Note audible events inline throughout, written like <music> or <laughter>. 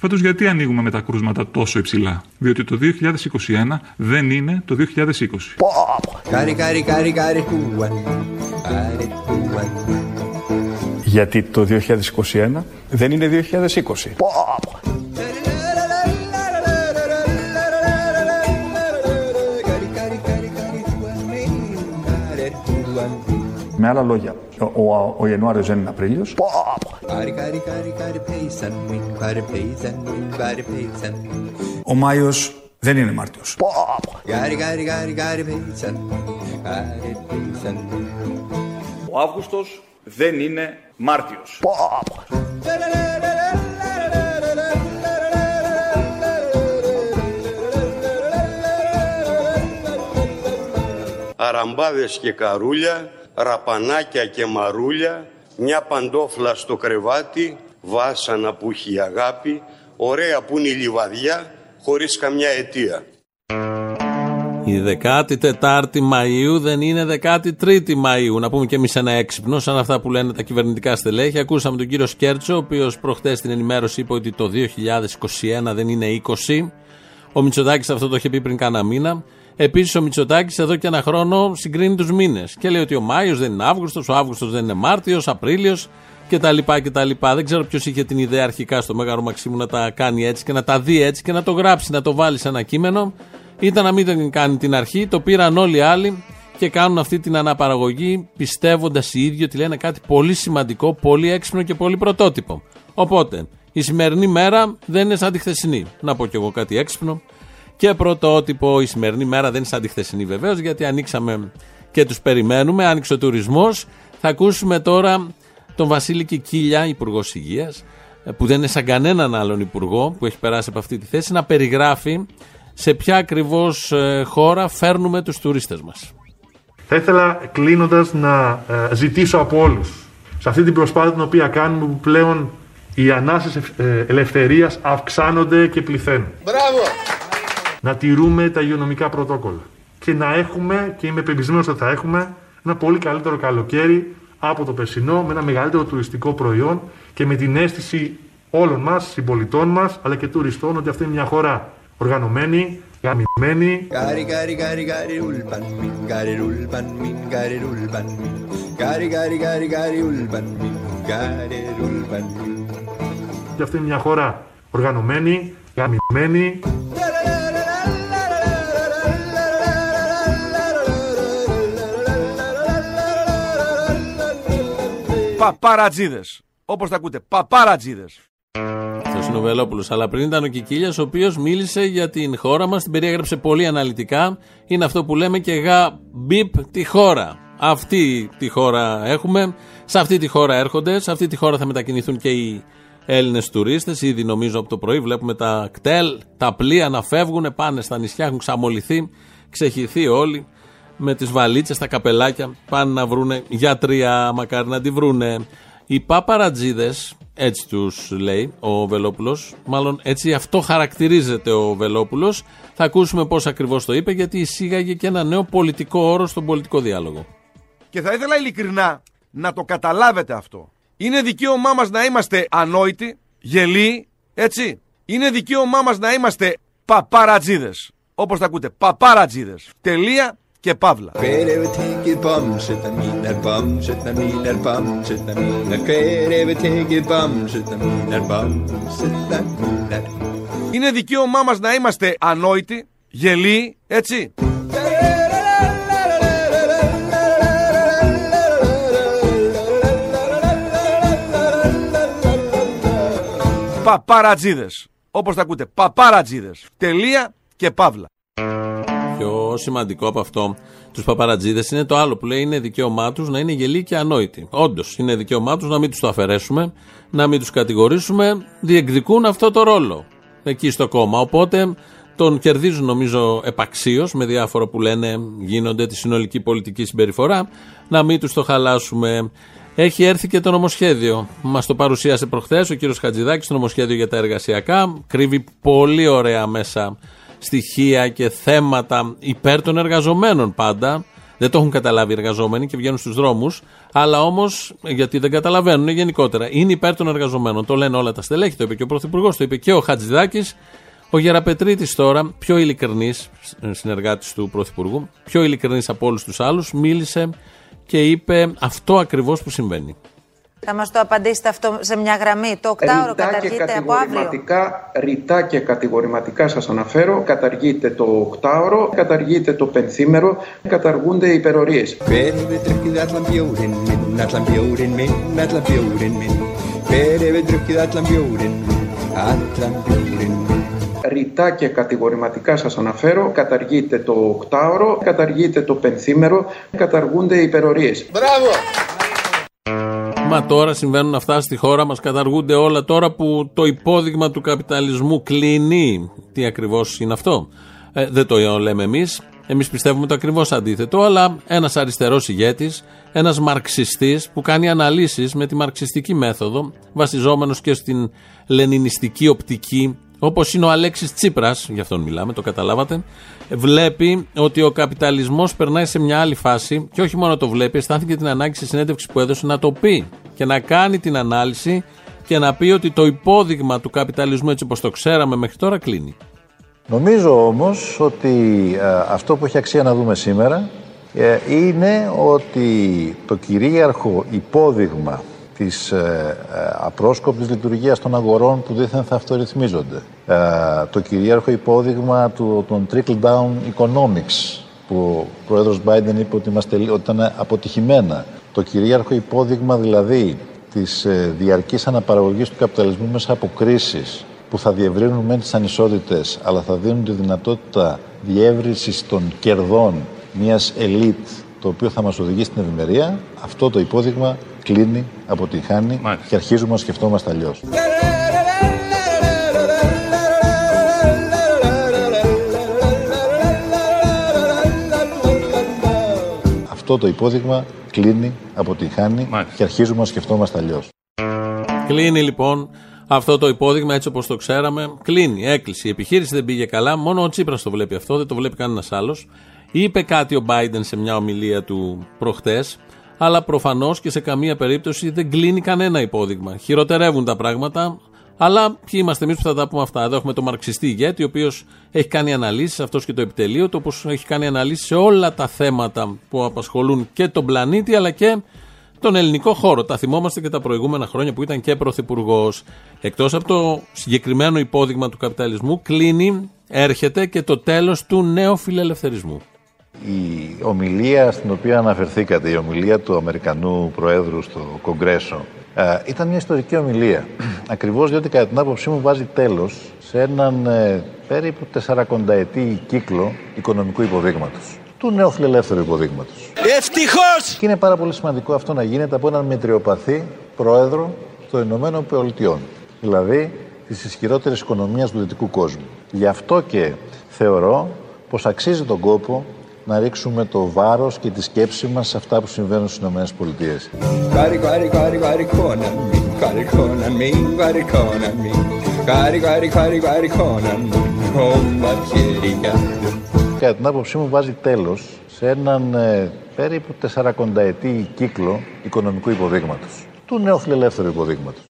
Πάντως γιατί ανοίγουμε με τα κρούσματα τόσο υψηλά; Διότι το 2021 δεν είναι το 2020. Γιατί το 2021 δεν είναι 2020. Με άλλα λόγια, ο, ο, ο Ιανουάριος δεν είναι Απρίλιος. Ο Μάιος δεν είναι Μάρτιος. Ο Αύγουστος δεν είναι Μάρτιος. Αραμπάδες και καρούλια, ραπανάκια και μαρούλια, μια παντόφλα στο κρεβάτι, βάσανα που έχει η αγάπη, ωραία που είναι η λιβαδιά, χωρίς καμιά αιτία. Η 14η Μαΐου δεν είναι 13η Μαΐου. Να πούμε και εμείς ένα έξυπνο, σαν αυτά που λένε τα κυβερνητικά στελέχη. Ακούσαμε τον κύριο Σκέρτσο, ο οποίος προχθέ στην ενημέρωση είπε ότι το 2021 δεν είναι 20. Ο Μητσοτάκης αυτό το είχε πει πριν κάνα μήνα. Επίσης, ο Μητσοτάκης εδώ και ένα χρόνο συγκρίνει τους μήνες και λέει ότι ο Μάιος δεν είναι Αύγουστος, ο Αύγουστος δεν είναι Μάρτιος, Απρίλιος κτλ. κτλ. Δεν ξέρω ποιος είχε την ιδέα αρχικά στο Μέγαρο Μαξίμου να τα κάνει έτσι και να τα δει έτσι και να το γράψει, να το βάλει σε ένα κείμενο. Ήταν να μην τον κάνει την αρχή, το πήραν όλοι οι άλλοι και κάνουν αυτή την αναπαραγωγή πιστεύοντας οι ίδιοι ότι λένε κάτι πολύ σημαντικό, πολύ έξυπνο και πολύ πρωτότυπο. Οπότε, η σημερινή μέρα δεν είναι σαν τη χθεσινή. Να πω κι εγώ κάτι έξυπνο και πρωτότυπο. Η σημερινή μέρα δεν είναι σαν τη χθεσινή βεβαίως, γιατί ανοίξαμε και τους περιμένουμε. Άνοιξε ο τουρισμός. Θα ακούσουμε τώρα τον Βασίλη Κικίλια, Υπουργός Υγείας, που δεν είναι σαν κανέναν άλλον υπουργό που έχει περάσει από αυτή τη θέση, να περιγράφει σε ποια ακριβώς χώρα φέρνουμε τους τουρίστες μας. Θα ήθελα κλείνοντας να ε, ζητήσω από όλους σε αυτή την προσπάθεια την οποία κάνουμε που πλέον οι ανάσες ε, ελευθερίας αυξάνονται και πληθαίνουν. Μπράβο! Να τηρούμε τα υγειονομικά πρωτόκολλα και να έχουμε, και είμαι πεπισμένος ότι θα έχουμε, ένα πολύ καλύτερο καλοκαίρι από το περσινό με ένα μεγαλύτερο τουριστικό προϊόν και με την αίσθηση όλων μας, συμπολιτών μας, αλλά και τουριστών ότι αυτή είναι μια χώρα οργανωμένη, γαμημένη. Gari gari gari gari ulpan min gari ulpan min gari ulpan min gari gari gari gari ulpan min gari ulpan min Και αυτή είναι μια χώρα οργανωμένη, γαμημένη. Παπαρατζίδες. Όπως τα ακούτε, παπαρατζίδες. Αυτός είναι ο Βελόπουλος. Αλλά πριν ήταν ο Κικίλιας, ο οποίος μίλησε για την χώρα μας, την περιέγραψε πολύ αναλυτικά. Είναι αυτό που λέμε και γα μπιπ τη χώρα. Αυτή τη χώρα έχουμε. Σε αυτή τη χώρα έρχονται. Σε αυτή τη χώρα θα μετακινηθούν και οι Έλληνες τουρίστες. Ήδη νομίζω από το πρωί βλέπουμε τα κτέλ, τα πλοία να φεύγουν, πάνε στα νησιά, έχουν ξαμολυθεί, ξεχυθεί όλοι με τις βαλίτσες, τα καπελάκια. Πάνε να βρούνε γιατρία, μακάρι να τη βρούνε. Οι παπαρατζίδες, έτσι τους λέει ο Βελόπουλος, μάλλον έτσι αυτό χαρακτηρίζεται ο Βελόπουλος. Θα ακούσουμε πώς ακριβώς το είπε, γιατί εισήγαγε και ένα νέο πολιτικό όρο στον πολιτικό διάλογο. Και θα ήθελα ειλικρινά να το καταλάβετε αυτό. Είναι δικαίωμά μας να είμαστε ανόητοι, γελοί, έτσι. Είναι δικαίωμά μας να είμαστε παπαρατζίδες. Όπως τα ακούτε, παπαρατζίδες. Τελεία και παύλα. Kväve tänker bamset minar bamset minar bamset minar Kväve tänker bamset minar bamset minar Είναι δικαίωμά μας να είμαστε ανόητοι, γελοί, έτσι; Παπαρατζίδες. Όπως τα ακούτε, παπαρατζίδες. Τελεία και παύλα. Πιο σημαντικό από αυτό τους παπαρατζίδες είναι το άλλο που λέει είναι δικαίωμά τους να είναι γελοί και ανόητοι. Όντως, είναι δικαίωμά τους να μην τους το αφαιρέσουμε, να μην τους κατηγορήσουμε. Διεκδικούν αυτό το ρόλο εκεί στο κόμμα. Οπότε τον κερδίζουν νομίζω επαξίως με διάφορα που λένε γίνονται τη συνολική πολιτική συμπεριφορά. Να μην τους το χαλάσουμε. Έχει έρθει και το νομοσχέδιο. Μας το παρουσίασε προχθές ο κύριος Χατζηδάκης, το νομοσχέδιο για τα εργασιακά. Κρύβει πολύ ωραία μέσα στοιχεία και θέματα υπέρ των εργαζομένων πάντα. Δεν το έχουν καταλάβει οι εργαζόμενοι και βγαίνουν στους δρόμους. Αλλά όμως, γιατί δεν καταλαβαίνουν γενικότερα, είναι υπέρ των εργαζομένων. Το λένε όλα τα στελέχη, το είπε και ο Πρωθυπουργός, το είπε και ο Χατζηδάκης. Ο Γεραπετρίτης τώρα, πιο ειλικρινής συνεργάτης του Πρωθυπουργού, πιο ειλικρινής από όλους τους άλλους, μίλησε και είπε αυτό ακριβώς που συμβαίνει. Θα μας το απαντήσετε αυτό σε μια γραμμή. Το οκτάωρο Ρητά και καταργείται από αύριο. κατηγορηματικά, ρητά και κατηγορηματικά σας αναφέρω, καταργείται το οκτάωρο, καταργείται το πενθήμερο, καταργούνται οι υπερορίες. Hver hefur drukkið allan bjórin minn, allan bjórin minn, allan bjórin minn Hver hefur drukkið allan bjórin minn, allan bjórin minn Ρητά και κατηγορηματικά σας αναφέρω, καταργείται το οκτάωρο, καταργείται το πενθήμερο, καταργούνται οι υπερορίες. Μα τώρα συμβαίνουν αυτά στη χώρα μας, καταργούνται όλα τώρα που το υπόδειγμα του καπιταλισμού κλείνει. Τι ακριβώς είναι αυτό; Ε, δεν το λέμε εμείς. Εμείς πιστεύουμε το ακριβώς αντίθετο. Αλλά ένας αριστερός ηγέτης, ένας μαρξιστής που κάνει αναλύσεις με τη μαρξιστική μέθοδο, βασιζόμενος και στην λενινιστική οπτική, όπως είναι ο Αλέξης Τσίπρας, γι' αυτόν μιλάμε, το καταλάβατε, βλέπει ότι ο καπιταλισμός περνάει σε μια άλλη φάση και όχι μόνο το βλέπει, αισθάνθηκε την ανάγκη στη συνέντευξη που έδωσε να το πει και να κάνει την ανάλυση και να πει ότι το υπόδειγμα του καπιταλισμού έτσι όπως το ξέραμε μέχρι τώρα κλείνει. Νομίζω όμως ότι ε, αυτό που έχει αξία να δούμε σήμερα ε, είναι ότι το κυρίαρχο υπόδειγμα της ε, ε, απρόσκοπης λειτουργίας των αγορών που δήθεν θα αυτορυθμίζονται. Ε, το κυρίαρχο υπόδειγμα του, των trickle-down economics που ο πρόεδρος Biden είπε ότι, είμαστε, ότι ήταν αποτυχημένα. Το κυρίαρχο υπόδειγμα δηλαδή της ε, διαρκής αναπαραγωγής του καπιταλισμού μέσα από κρίσεις που θα διευρύνουν μεν τις ανισότητες αλλά θα δίνουν τη δυνατότητα διεύρυνσης των κερδών μιας ελίτ το οποίο θα μας οδηγήσει στην ευημερία, αυτό το υπόδειγμα κλείνει, αποτυγχάνει και αρχίζουμε να σκεφτόμαστε αλλιώς. Αυτό το υπόδειγμα κλείνει, αποτυγχάνει και αρχίζουμε να σκεφτόμαστε αλλιώς. Κλείνει λοιπόν αυτό το υπόδειγμα έτσι όπως το ξέραμε. Κλείνει, έκλεισε. Η επιχείρηση δεν πήγε καλά. Μόνο ο Τσίπρας το βλέπει αυτό, δεν το βλέπει κανένας άλλος. Είπε κάτι ο Biden σε μια ομιλία του προχτές, αλλά προφανώς και σε καμία περίπτωση δεν κλείνει κανένα υπόδειγμα. Χειροτερεύουν τα πράγματα, αλλά ποιοι είμαστε εμείς που θα τα πούμε αυτά; Εδώ έχουμε τον μαρξιστή ηγέτη, ο οποίος έχει κάνει αναλύσεις, αυτός και το επιτελείο του, όπως έχει κάνει αναλύσεις σε όλα τα θέματα που απασχολούν και τον πλανήτη, αλλά και τον ελληνικό χώρο. Τα θυμόμαστε και τα προηγούμενα χρόνια που ήταν και πρωθυπουργός. Εκτός από το συγκεκριμένο υπόδειγμα του καπιταλισμού, κλείνει, έρχεται και το τέλος του νέου φιλελευθερισμού. Η ομιλία στην οποία αναφερθήκατε, η ομιλία του Αμερικανού Προέδρου στο Κογκρέσο, ε, ήταν μια ιστορική ομιλία. Ακριβώς διότι κατά την άποψή μου βάζει τέλος σε έναν ε, περίπου 40 ετή κύκλο οικονομικού υποδείγματος. Του νέου φιλελεύθερου υποδείγματος. Ευτυχώς! Και είναι πάρα πολύ σημαντικό αυτό να γίνεται από έναν μετριοπαθή πρόεδρο των Ηνωμένων Πολιτειών. Δηλαδή της ισχυρότερης οικονομίας του δυτικού κόσμου. Γι' αυτό και θεωρώ πως αξίζει τον κόπο να ρίξουμε το βάρος και τη σκέψη μας σε αυτά που συμβαίνουν στις Ηνωμένες Πολιτείες. Κάρι, κάρι, κάρι, κάρι, κόναν μη, κάρι, κόναν μη, κάρι, κόναν μη. Κάρι, κάρι, κάρι, κάρι, κόναν μη, όλα χέρια. Κατά την άποψή μου βάζει τέλος σε έναν ε, περίπου 40 ετή κύκλο οικονομικού υποδείγματος. Του νέου φιλελεύθερου υποδείγματος.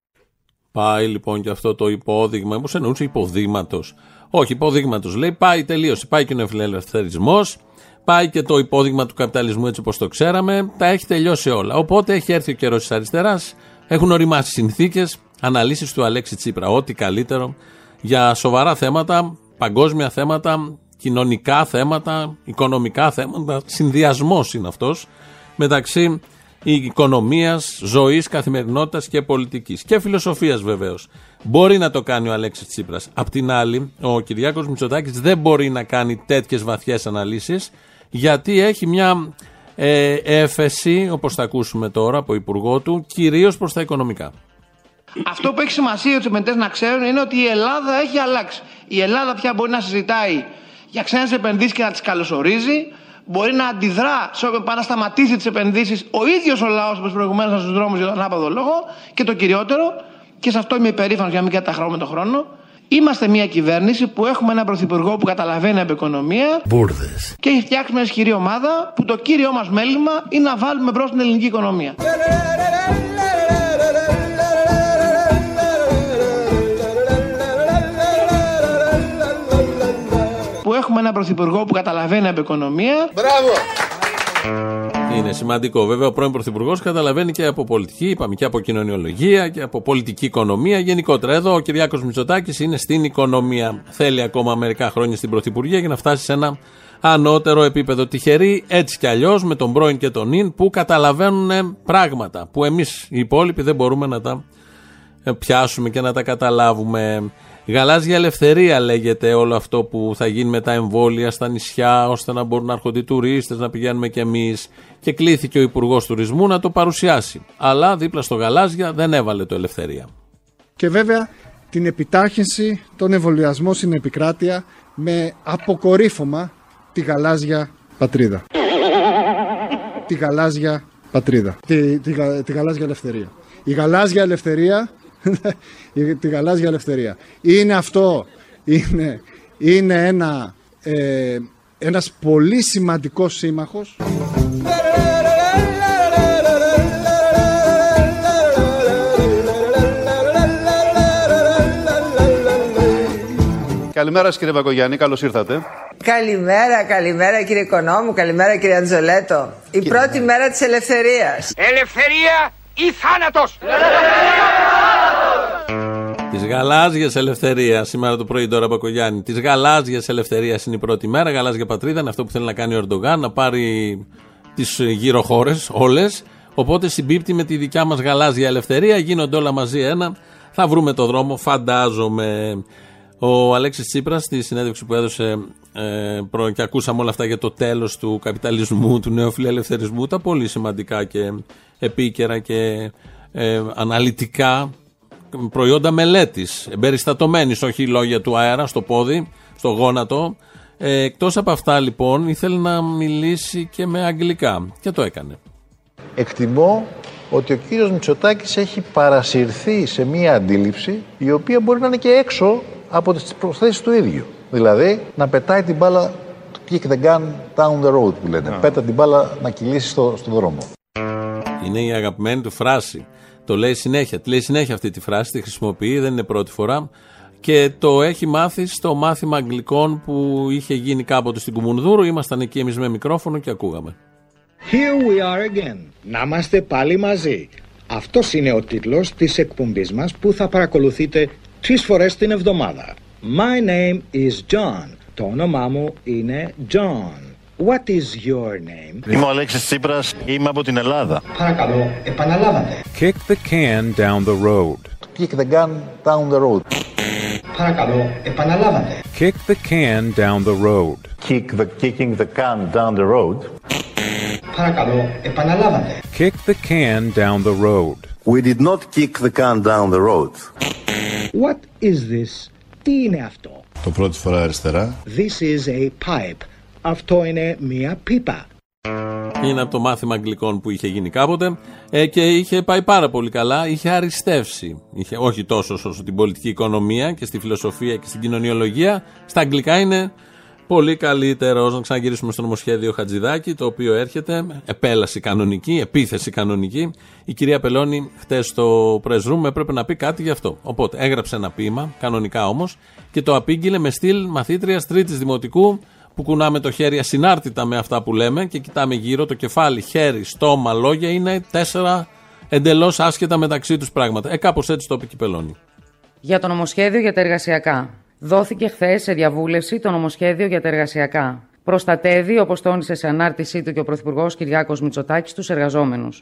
Πάει λοιπόν και αυτό το υπόδειγμα. Πώ εννοούσε υποδείγματος. Όχι, υποδείγματος. Λέει πάει, τελείωσε. Πάει και ο νεοφιλελευθερισμός. Πάει και το υπόδειγμα του καπιταλισμού έτσι όπως το ξέραμε. Τα έχει τελειώσει όλα. Οπότε έχει έρθει ο καιρός της αριστεράς. Έχουν οριμάσει συνθήκες. Αναλύσεις του Αλέξη Τσίπρα. Ό,τι καλύτερο για σοβαρά θέματα, παγκόσμια θέματα, κοινωνικά θέματα, οικονομικά θέματα. Συνδυασμός είναι αυτός μεταξύ οικονομίας, ζωής, καθημερινότητας και πολιτικής. Και φιλοσοφίας βεβαίως. Μπορεί να το κάνει ο Αλέξης Τσίπρας. Απ' την άλλη, ο Κυριάκος Μητσοτάκης δεν μπορεί να κάνει τέτοιες βαθιές αναλύσεις, γιατί έχει μια ε, έφεση, όπως θα ακούσουμε τώρα από υπουργό του, κυρίως προς τα οικονομικά. Αυτό που έχει σημασία οι επενδυτές να ξέρουν είναι ότι η Ελλάδα έχει αλλάξει. Η Ελλάδα πια μπορεί να συζητάει για ξένες επενδύσεις και να τις καλωσορίζει. Μπορεί να αντιδρά σε όποιον πάει να σταματήσει τις επενδύσεις ο ίδιος ο λαός όπως προηγουμένως στους δρόμους για τον άπαδο λόγο. Και το κυριότερο, και σε αυτό είμαι υπερήφανος για να μην καταχρώω με τον χρόνο, Είμαστε μια κυβέρνηση που έχουμε έναν πρωθυπουργό που καταλαβαίνει από οικονομία Μπούρδες. και έχει φτιάξει μια ισχυρή ομάδα που το κύριο μας μέλημα είναι να βάλουμε μπρος την ελληνική οικονομία. Που έχουμε έναν πρωθυπουργό που καταλαβαίνει από οικονομία. Μπράβο! Είναι σημαντικό. Βέβαια, ο πρώην Πρωθυπουργός καταλαβαίνει και από πολιτική, είπαμε και από κοινωνιολογία και από πολιτική οικονομία γενικότερα. Εδώ ο Κυριάκος Μητσοτάκης είναι στην οικονομία. Θέλει ακόμα μερικά χρόνια στην Πρωθυπουργία για να φτάσει σε ένα ανώτερο επίπεδο. Τυχεροί έτσι κι αλλιώς με τον πρώην και τον νυν που καταλαβαίνουν πράγματα που εμείς οι υπόλοιποι δεν μπορούμε να τα πιάσουμε και να τα καταλάβουμε. Γαλάζια ελευθερία λέγεται όλο αυτό που θα γίνει με τα εμβόλια στα νησιά, ώστε να μπορούν να έρχονται οι τουρίστες, να πηγαίνουμε κι εμείς. Και κλήθηκε ο Υπουργός Τουρισμού να το παρουσιάσει. Αλλά δίπλα στο γαλάζια δεν έβαλε το ελευθερία. Και βέβαια την επιτάχυνση, τον εμβολιασμό στην επικράτεια με αποκορύφωμα τη γαλάζια πατρίδα. τη γαλάζια πατρίδα. Τη, τη, γα- τη γαλάζια ελευθερία. Η γαλάζια ελευθερία η- <laughs> τη γαλάζια ελευθερία. Είναι αυτό, είναι, είναι ένα, ε, ένας πολύ σημαντικός σύμμαχος Καλημέρα σας, κύριε Βακογιάννη, καλώς ήρθατε. Καλημέρα, καλημέρα κύριε Οικονόμου, καλημέρα κύριε Αντζολέτο. Η πρώτη μέρα της ελευθερίας. Ελευθερία ή θάνατος! Τη γαλάζια ελευθερίας, σήμερα το πρωί τώρα Μπακογιάννη. Τη γαλάζια ελευθερίας είναι η πρώτη μέρα. Γαλάζια πατρίδα είναι αυτό που θέλει να κάνει ο Ερντογάν, να πάρει τις γύρω χώρε όλες. Οπότε συμπίπτει με τη δικιά μας γαλάζια ελευθερία. Γίνονται όλα μαζί ένα. Θα βρούμε το δρόμο, φαντάζομαι. Ο Αλέξης Τσίπρας στη συνέντευξη που έδωσε ε, προ- και ακούσαμε όλα αυτά για το τέλος του καπιταλισμού, του νέου φιλελευθερισμού, τα πολύ σημαντικά και επίκαιρα και ε, αναλυτικά προϊόντα μελέτης. Εμπεριστατωμένης, όχι λόγια του αέρα, στο πόδι, στο γόνατο. Ε, Εκτός από αυτά, λοιπόν, ήθελε να μιλήσει και με αγγλικά. Και το έκανε. Εκτιμώ ότι ο κύριος Μητσοτάκης έχει παρασυρθεί σε μία αντίληψη η οποία μπορεί να είναι και έξω από τις προθέσεις του ίδιου. Δηλαδή να πετάει την μπάλα kick the gun down the road που λένε. Πέτα την μπάλα να κυλήσει στο, στο δρόμο. Είναι η αγαπημένη του φράση. Το λέει συνέχεια. Τη λέει συνέχεια αυτή τη φράση, τη χρησιμοποιεί, δεν είναι πρώτη φορά. Και το έχει μάθει στο μάθημα Αγγλικών που είχε γίνει κάποτε στην Κουμουνδούρου. Ήμασταν εκεί εμείς με μικρόφωνο και ακούγαμε. Here we are again. Να είμαστε πάλι μαζί. Αυτός είναι ο τίτλος της εκπομπής μας που θα παρακολουθείτε τρεις φορές την εβδομάδα. My name is John. Το όνομά μου είναι John. What is your name? Είμαι ο Αλέξης Τσίπρας, είμαι από την Ελλάδα. Παρακαλώ, επαναλάβατε. Kick the can down the road. Kick the gun down the road. Παρακαλώ, επαναλάβατε. Kick the can down the road. Kick the, kicking the can down the road. Παρακαλώ, επαναλάβατε. Kick the can down the road. We did not kick the can down the road. What is this? Τι είναι αυτό? Το πρώτη φορά αριστερά. This is a pipe. Αυτό είναι μία πίπα. Είναι από το μάθημα Αγγλικών που είχε γίνει κάποτε ε, και είχε πάει πάρα πολύ καλά. Είχε αριστεύσει. Είχε, όχι τόσο όσο την πολιτική οικονομία και στη φιλοσοφία και στην κοινωνιολογία. Στα αγγλικά είναι πολύ καλύτερος. Να ξαναγυρίσουμε στο νομοσχέδιο Χατζηδάκη, το οποίο έρχεται. Επέλαση κανονική, επίθεση κανονική. Η κυρία Πελώνη, χτες στο press room, έπρεπε να πει κάτι γι' αυτό. Οπότε έγραψε ένα ποίημα, κανονικά όμως, και το απήγγειλε με στυλ μαθήτριας Τρίτης Δημοτικού που κουνάμε το χέρι ασυνάρτητα με αυτά που λέμε και κοιτάμε γύρω το κεφάλι, χέρι, στόμα, λόγια είναι τέσσερα εντελώς άσχετα μεταξύ τους πράγματα. Ε, κάπως έτσι το είπε και η Πελώνη. Για το νομοσχέδιο για τα εργασιακά. Δόθηκε χθες σε διαβούλευση το νομοσχέδιο για τα εργασιακά. Προστατεύει, όπως τόνισε σε ανάρτησή του και ο Πρωθυπουργός Κυριάκος Μητσοτάκης, τους εργαζόμενους.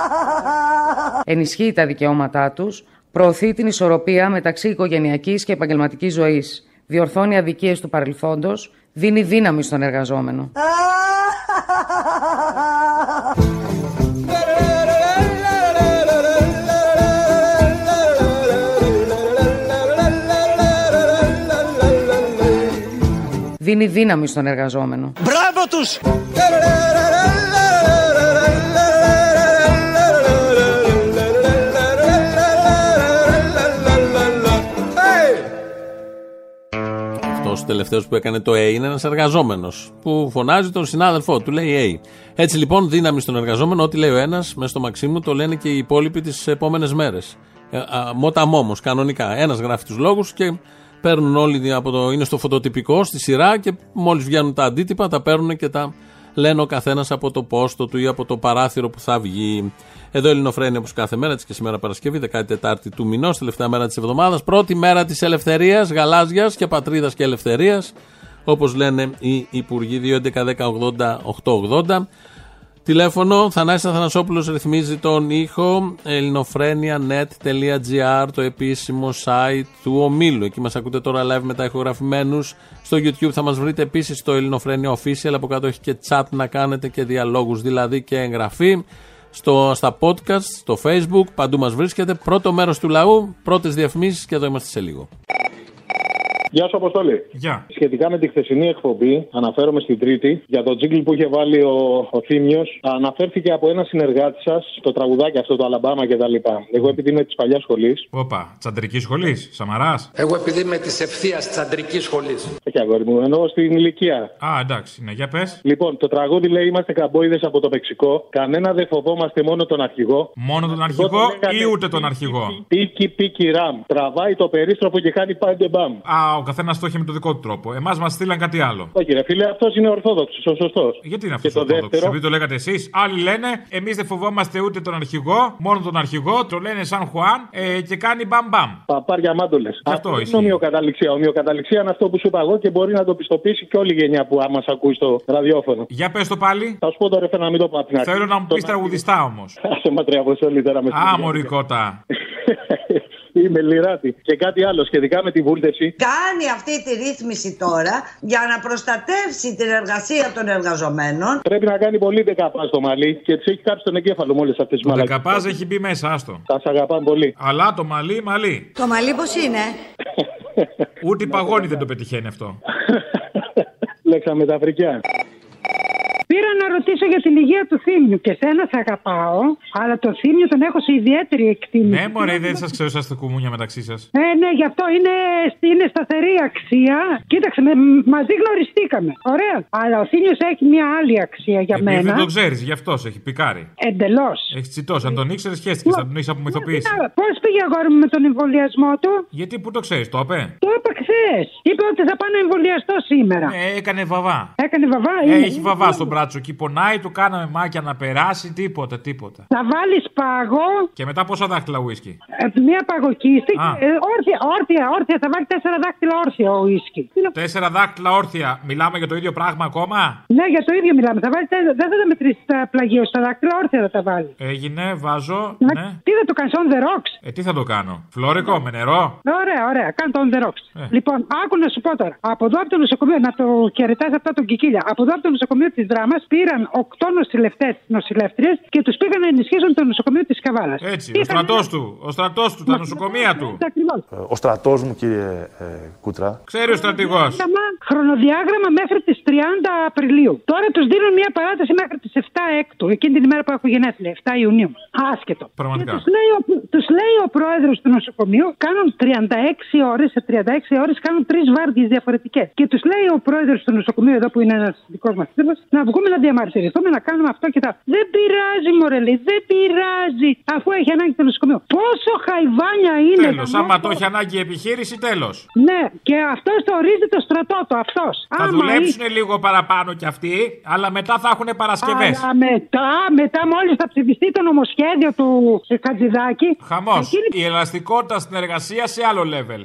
<laughs> Ενισχύει τα δικαιώματά τους, προωθεί την ισορροπία μεταξύ οικογενειακής και επαγγελματικής ζωής. Διορθώνει αδικίες του παρελθόντος, δίνει δύναμη στον εργαζόμενο. Δίνει δύναμη στον εργαζόμενο. Μπράβο τους! Τελευταίος που έκανε το A είναι ένας εργαζόμενος που φωνάζει τον συνάδελφό του, λέει A. Έτσι λοιπόν, δύναμη στον εργαζόμενο, ό,τι λέει ο ένας, μέσα στο Μαξίμου, το λένε και οι υπόλοιποι τις επόμενες μέρες. Ε, Μότα μόμος, κανονικά. Ένας γράφει τους λόγους και παίρνουν όλοι από το. είναι στο φωτοτυπικό, στη σειρά και μόλις βγαίνουν τα αντίτυπα, τα παίρνουν και τα λένε ο καθένας από το πόστο του ή από το παράθυρο που θα βγει. Εδώ Ελληνοφρένια όπως κάθε μέρα, έτσι και σήμερα Παρασκευή, 14η του μηνός, τελευταία μέρα της εβδομάδας. Πρώτη μέρα της ελευθερίας, γαλάζιας και πατρίδας και ελευθερίας. Όπως λένε οι υπουργοί 2.11.10.80.880. Τηλέφωνο, Θανάσης Αθανασόπουλος ρυθμίζει τον ήχο, ελληνοφρένια.net.gr, το επίσημο site του ομίλου. Εκεί μας ακούτε τώρα live μετά ηχογραφημένους. Στο YouTube θα μας βρείτε επίσης στο Ελληνοφρένια Official, από κάτω έχει και chat να κάνετε και διαλόγους, δηλαδή και εγγραφή. Στο, στα podcast, στο facebook, παντού μας βρίσκεται. Πρώτο μέρος του λαού, πρώτες διαφημίσεις και εδώ είμαστε σε λίγο. Γεια σου, Αποστόλη. Γεια. Σχετικά με τη χθεσινή εκπομπή, αναφέρομαι στην Τρίτη, για το τζίγκλ που είχε βάλει ο, ο Θήμιος, αναφέρθηκε από ένα συνεργάτη σας το τραγουδάκι αυτό, το Αλαμπάμα κτλ. Εγώ επειδή είμαι της παλιάς σχολής. Όπα, τσαντρικής σχολής, Σαμαράς; Εγώ επειδή είμαι της ευθείας τσαντρικής σχολής. Όχι αγόρι μου, εννοώ στην ηλικία. Α, εντάξει, ναι, για πες. Λοιπόν, το τραγούδι λέει Είμαστε καμπόιδες από το Μεξικό. Κανένα δεν φοβόμαστε μόνο τον αρχηγό. Μόνο τον αρχηγό ή ούτε τον αρχηγό; Πίκι, πίκι, ραμ. Τραβάει το περίστροφο και κάνει πάντε μπαμ. Α, ο καθένας το έχει με το δικό του τρόπο. Εμάς μας στείλαν κάτι άλλο. Όχι, ρε φίλε, αυτός είναι ορθόδοξος, ο σωστός. Γιατί είναι αυτός ο ορθόδοξος, επειδή το λέγατε εσείς. Άλλοι λένε, εμείς δεν φοβόμαστε ούτε τον αρχηγό, μόνο τον αρχηγό, το λένε σαν Χουάν ε, και κάνει μπαμ μπαμ. Παπάρια μάντολες. Αυτό είναι ισχύει. ομοιοκαταληξία. Ομοιοκαταληξία είναι αυτό που σου είπα εγώ και μπορεί να το πιστοποιήσει και όλη η γενιά που άμα ακούει στο ραδιόφωνο. Για πες το πάλι. Θα σου πω τώρα να μην το πω απ' την αρχή. Θέλω να μου πεις τραγουδιστά όμως. Άσε ματριά αποστολή τώρα με Α, μωρικότα. <laughs> <laughs> Είμαι λιράτη. Και κάτι άλλο σχετικά με τη βούλτευση. Κάνει αυτή τη ρύθμιση τώρα για να προστατεύσει την εργασία των εργαζομένων. Πρέπει να κάνει πολύ δεκαπάς στο μαλλί και τη έχει κάψει τον εγκέφαλο με όλε αυτές τις Το μαλακίες. δεκαπάζ έχει μπει μέσα, άστο. Τα σ' αγαπάμε πολύ. Αλλά το μαλλί, μαλλί. Το μαλλί πώς είναι; Ούτε η παγόνη δεν το πετυχαίνει αυτό. <laughs> Λέξα μεταφρικιά. Πήρα να ρωτήσω για την υγεία του θύμιου και σένα σε αγαπάω, αλλά το θύμιο τον έχω σε ιδιαίτερη εκτίμηση. Ναι, μωρέ, δεν σας ξέρω, είσαστε κουμούνια μεταξύ σας. Ε, ναι, γι' αυτό είναι, είναι σταθερή αξία. Κοίταξε, με, μαζί γνωριστήκαμε. Ωραία. Αλλά ο θύμιο έχει μια άλλη αξία για Επειδή μένα. δεν το ξέρεις, γι' αυτός σε έχει πικάρει. Εντελώς. Έχεις τσιτώσει. Αν τον ήξερες, χαίστηκες. Θα τον έχεις απομυθοποιήσει. Πώς πήγε αγόρι μου με τον εμβολιασμό του; Γιατί που το ξέρεις, το απέ. Το είπα χθες. Είπε ότι θα πάω να εμβολιαστώ σήμερα. Ε, έκανε βαβά. Έκανε βαβά. Ε, είναι- έχει βαβά στο μπράτσο εκεί. Πονάει, του κάναμε μάκια να περάσει. Τίποτα, τίποτα. Θα βάλεις πάγο. Και μετά πόσα δάχτυλα ουίσκι; ε, Μια παγοκίστη. Α. ε, όρθια, όρθια, όρθια. Θα βάλει τέσσερα δάχτυλα όρθια ο ίσκι. Τέσσερα δάχτυλα όρθια. Μιλάμε για το ίδιο πράγμα ακόμα; Ναι, για το ίδιο μιλάμε. Θα βάλεις, τέσσερα- δεν θα τα μετρήσεις τα πλαγίω στα δάχτυλα, όρθια θα τα βάλεις. Έγινε, βάζω. Ναι. Τι θα το κάνεις, on the rocks; Ε, τι θα το κάνω; Φλόρικο, με νερό; Ωραία, ωραία. Κάνω το on the rocks. Ε. Λοιπόν, άκου να σου πω τώρα. Από εδώ από το νοσοκομείο, να το χαιρετά αυτά τον Κικίλια. Από εδώ από το νοσοκομείο της Δράμας πήραν οκτώ νοσηλευτές, νοσηλεύτριες και τους πήγαν να ενισχύσουν το νοσοκομείο της Καβάλας. Έτσι, ο στρατός του. Ο στρατός του, τα νοσοκομεία του. Ο στρατός μου, κύριε ε, Κούτρα, Ξέρει ο στρατηγός. Χρονοδιάγραμμα μέχρι τις 30 Απριλίου. Τώρα τους δίνουν μια παράταση μέχρι τις 7 Έκτου, εκείνη την ημέρα που έχω γενέθλια, 7 Ιουνίου. Άσχετο. Πραγματικά. Τους λέει, ο- τους λέει ο πρόεδρος του νοσοκομείου, κάνουν 36 ώρες, σε 36 ώρες κάνουν τρεις βάρδιες διαφορετικές. Και τους λέει ο πρόεδρος του νοσοκομείου, εδώ που είναι ένας δικός μας φίλο, να βγούμε να διαμαρτυρηθούμε, να κάνουμε αυτό και τα. Δεν πειράζει, Μωρελή, δεν πειράζει, αφού έχει ανάγκη το νοσοκομείο. Πόσο χαϊβάνια είναι. Τέλος. γαμώ Άμα το- το έχει ανάγκη η επιχείρηση, τέλος. Ναι, και αυτός το ορίζει το στρατό του, αυτός. Θα δουλέψουν λίγο παραπάνω κι αυτοί, αλλά μετά θα έχουν Παρασκευές. Αλλά μετά, μετά μόλις θα ψηφιστεί το νομοσχέδιο του Χατζηδάκη. Χαμός. Η ελαστικότητα στην εργασία σε άλλο level.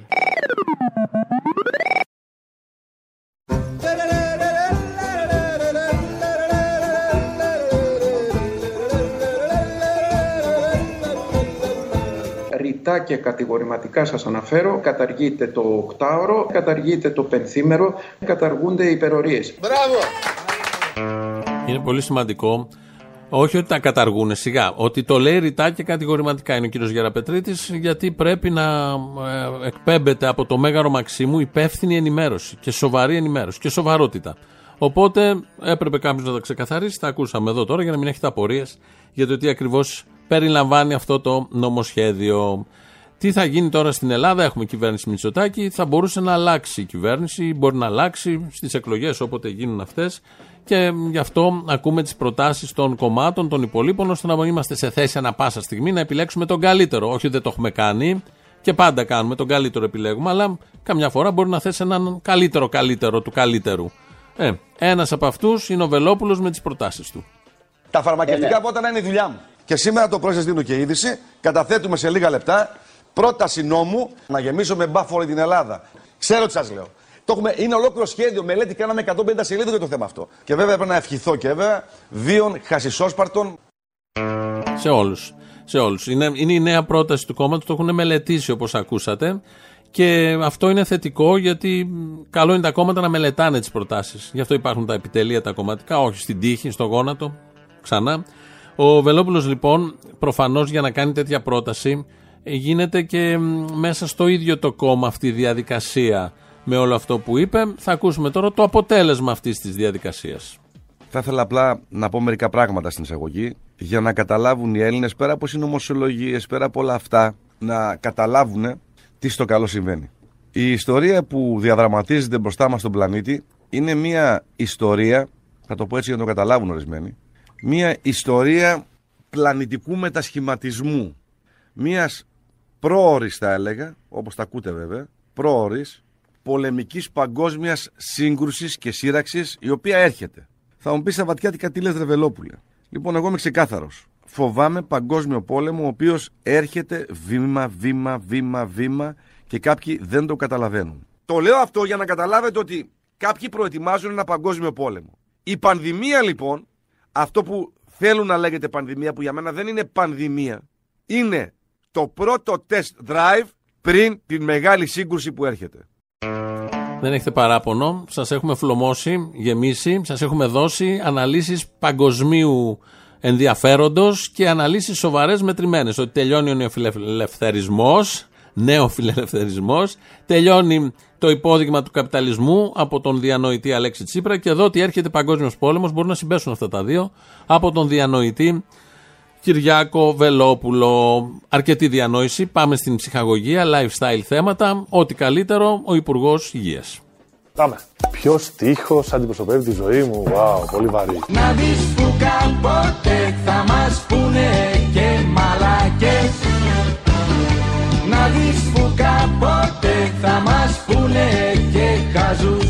Ρητά και κατηγορηματικά σας αναφέρω, καταργείται το οκτάωρο, καταργείται το πενθήμερο, καταργούνται οι υπερορίες. Μπράβο! Είναι πολύ σημαντικό. Όχι ότι τα καταργούν σιγά. Ότι το λέει ρητά και κατηγορηματικά είναι ο κύριος Γεραπετρίτης, γιατί πρέπει να ε, εκπέμπεται από το μέγαρο Μαξίμου υπεύθυνη ενημέρωση και σοβαρή ενημέρωση και σοβαρότητα. Οπότε έπρεπε κάποιος να τα ξεκαθαρίσει. Τα ακούσαμε εδώ τώρα για να μην έχετε απορίες για το τι ακριβώς περιλαμβάνει αυτό το νομοσχέδιο. Τι θα γίνει τώρα στην Ελλάδα, έχουμε κυβέρνηση Μητσοτάκη, θα μπορούσε να αλλάξει η κυβέρνηση, μπορεί να αλλάξει στις εκλογές όποτε γίνουν αυτές. Και γι' αυτό ακούμε τις προτάσεις των κομμάτων, των υπολείπων, ώστε να είμαστε σε θέση ανα πάσα στιγμή να επιλέξουμε τον καλύτερο. Όχι ότι δεν το έχουμε κάνει και πάντα κάνουμε, τον καλύτερο επιλέγουμε, αλλά καμιά φορά μπορεί να θέσει έναν καλύτερο καλύτερο του καλύτερου. Ε, ένας από αυτούς είναι ο Βελόπουλος με τις προτάσεις του. Τα φαρμακευτικά Ε, ναι. από όταν είναι η δουλειά μου; Και σήμερα το πρωί σας δίνω και είδηση. Καταθέτουμε σε λίγα λεπτά πρόταση νόμου να γεμίσουμε μπαφ όλη την Ελλάδα. Ξέρω τι σας λέω. Το έχουμε, είναι ολόκληρο σχέδιο, μελέτη κάναμε 150 σελίδες για το θέμα αυτό. Και βέβαια πρέπει να ευχηθώ και βέβαια βίων χασισόσπαρτων Σε όλους. Σε όλους. Είναι, είναι η νέα πρόταση του κόμματος, το έχουν μελετήσει όπως ακούσατε. Και αυτό είναι θετικό γιατί μ, καλό είναι τα κόμματα να μελετάνε τις προτάσεις. Γι' αυτό υπάρχουν τα επιτελεία τα κομματικά, όχι στην τύχη, στο γόνατο. Ξανά. Ο Βελόπουλος λοιπόν, προφανώς για να κάνει τέτοια πρόταση, ε, γίνεται και μ, μέσα στο ίδιο το κόμμα αυτή η διαδικασία με όλο αυτό που είπε. Θα ακούσουμε τώρα το αποτέλεσμα αυτής της διαδικασίας. Θα ήθελα απλά να πω μερικά πράγματα στην εισαγωγή για να καταλάβουν οι Έλληνες πέρα από συνωμοσιολογίες, πέρα από όλα αυτά, να καταλάβουν τι στο καλό συμβαίνει. Η ιστορία που διαδραματίζεται μπροστά μας στον πλανήτη είναι μια ιστορία, θα το πω έτσι για να το καταλάβουν ορισμένοι, μια ιστορία πλανητικού μετασχηματισμού. Μιας πρόορης θα έλεγα, όπως τα ακούτε βέβαια, πρόορης, πολεμικής παγκόσμιας σύγκρουσης και σύραξης η οποία έρχεται. Θα μου πεις στα βαθιά τι κατήλες Ρεβελόπουλε. Λοιπόν, εγώ είμαι ξεκάθαρος. Φοβάμαι παγκόσμιο πόλεμο, ο οποίος έρχεται βήμα, βήμα, βήμα, βήμα και κάποιοι δεν το καταλαβαίνουν. Το λέω αυτό για να καταλάβετε ότι κάποιοι προετοιμάζουν ένα παγκόσμιο πόλεμο. Η πανδημία λοιπόν, αυτό που θέλουν να λέγεται πανδημία, που για μένα δεν είναι πανδημία, είναι το πρώτο test drive πριν την μεγάλη σύγκρουση που έρχεται. Δεν έχετε παράπονο. Σας έχουμε φλωμώσει, γεμίσει, σας έχουμε δώσει αναλύσεις παγκοσμίου ενδιαφέροντος και αναλύσεις σοβαρές μετρημένες. Ότι τελειώνει ο νεοφιλελευθερισμός, νέο φιλελευθερισμός, τελειώνει το υπόδειγμα του καπιταλισμού από τον διανοητή Αλέξη Τσίπρα και εδώ ότι έρχεται παγκόσμιος πόλεμος. Μπορούν να συμπέσουν αυτά τα δύο από τον διανοητή Κυριάκο Βελόπουλο. Αρκετή διανόηση. Πάμε στην ψυχαγωγία, lifestyle θέματα. Ό,τι καλύτερο, ο Υπουργός Υγείας. Πάμε. Ποιος τείχος αντιπροσωπεύει τη ζωή μου; Wow, πολύ βαρύ. Να δεις που κάποτε θα μας πούνε και μαλάκες Να δεις που κάποτε θα μας πούνε και χαζούς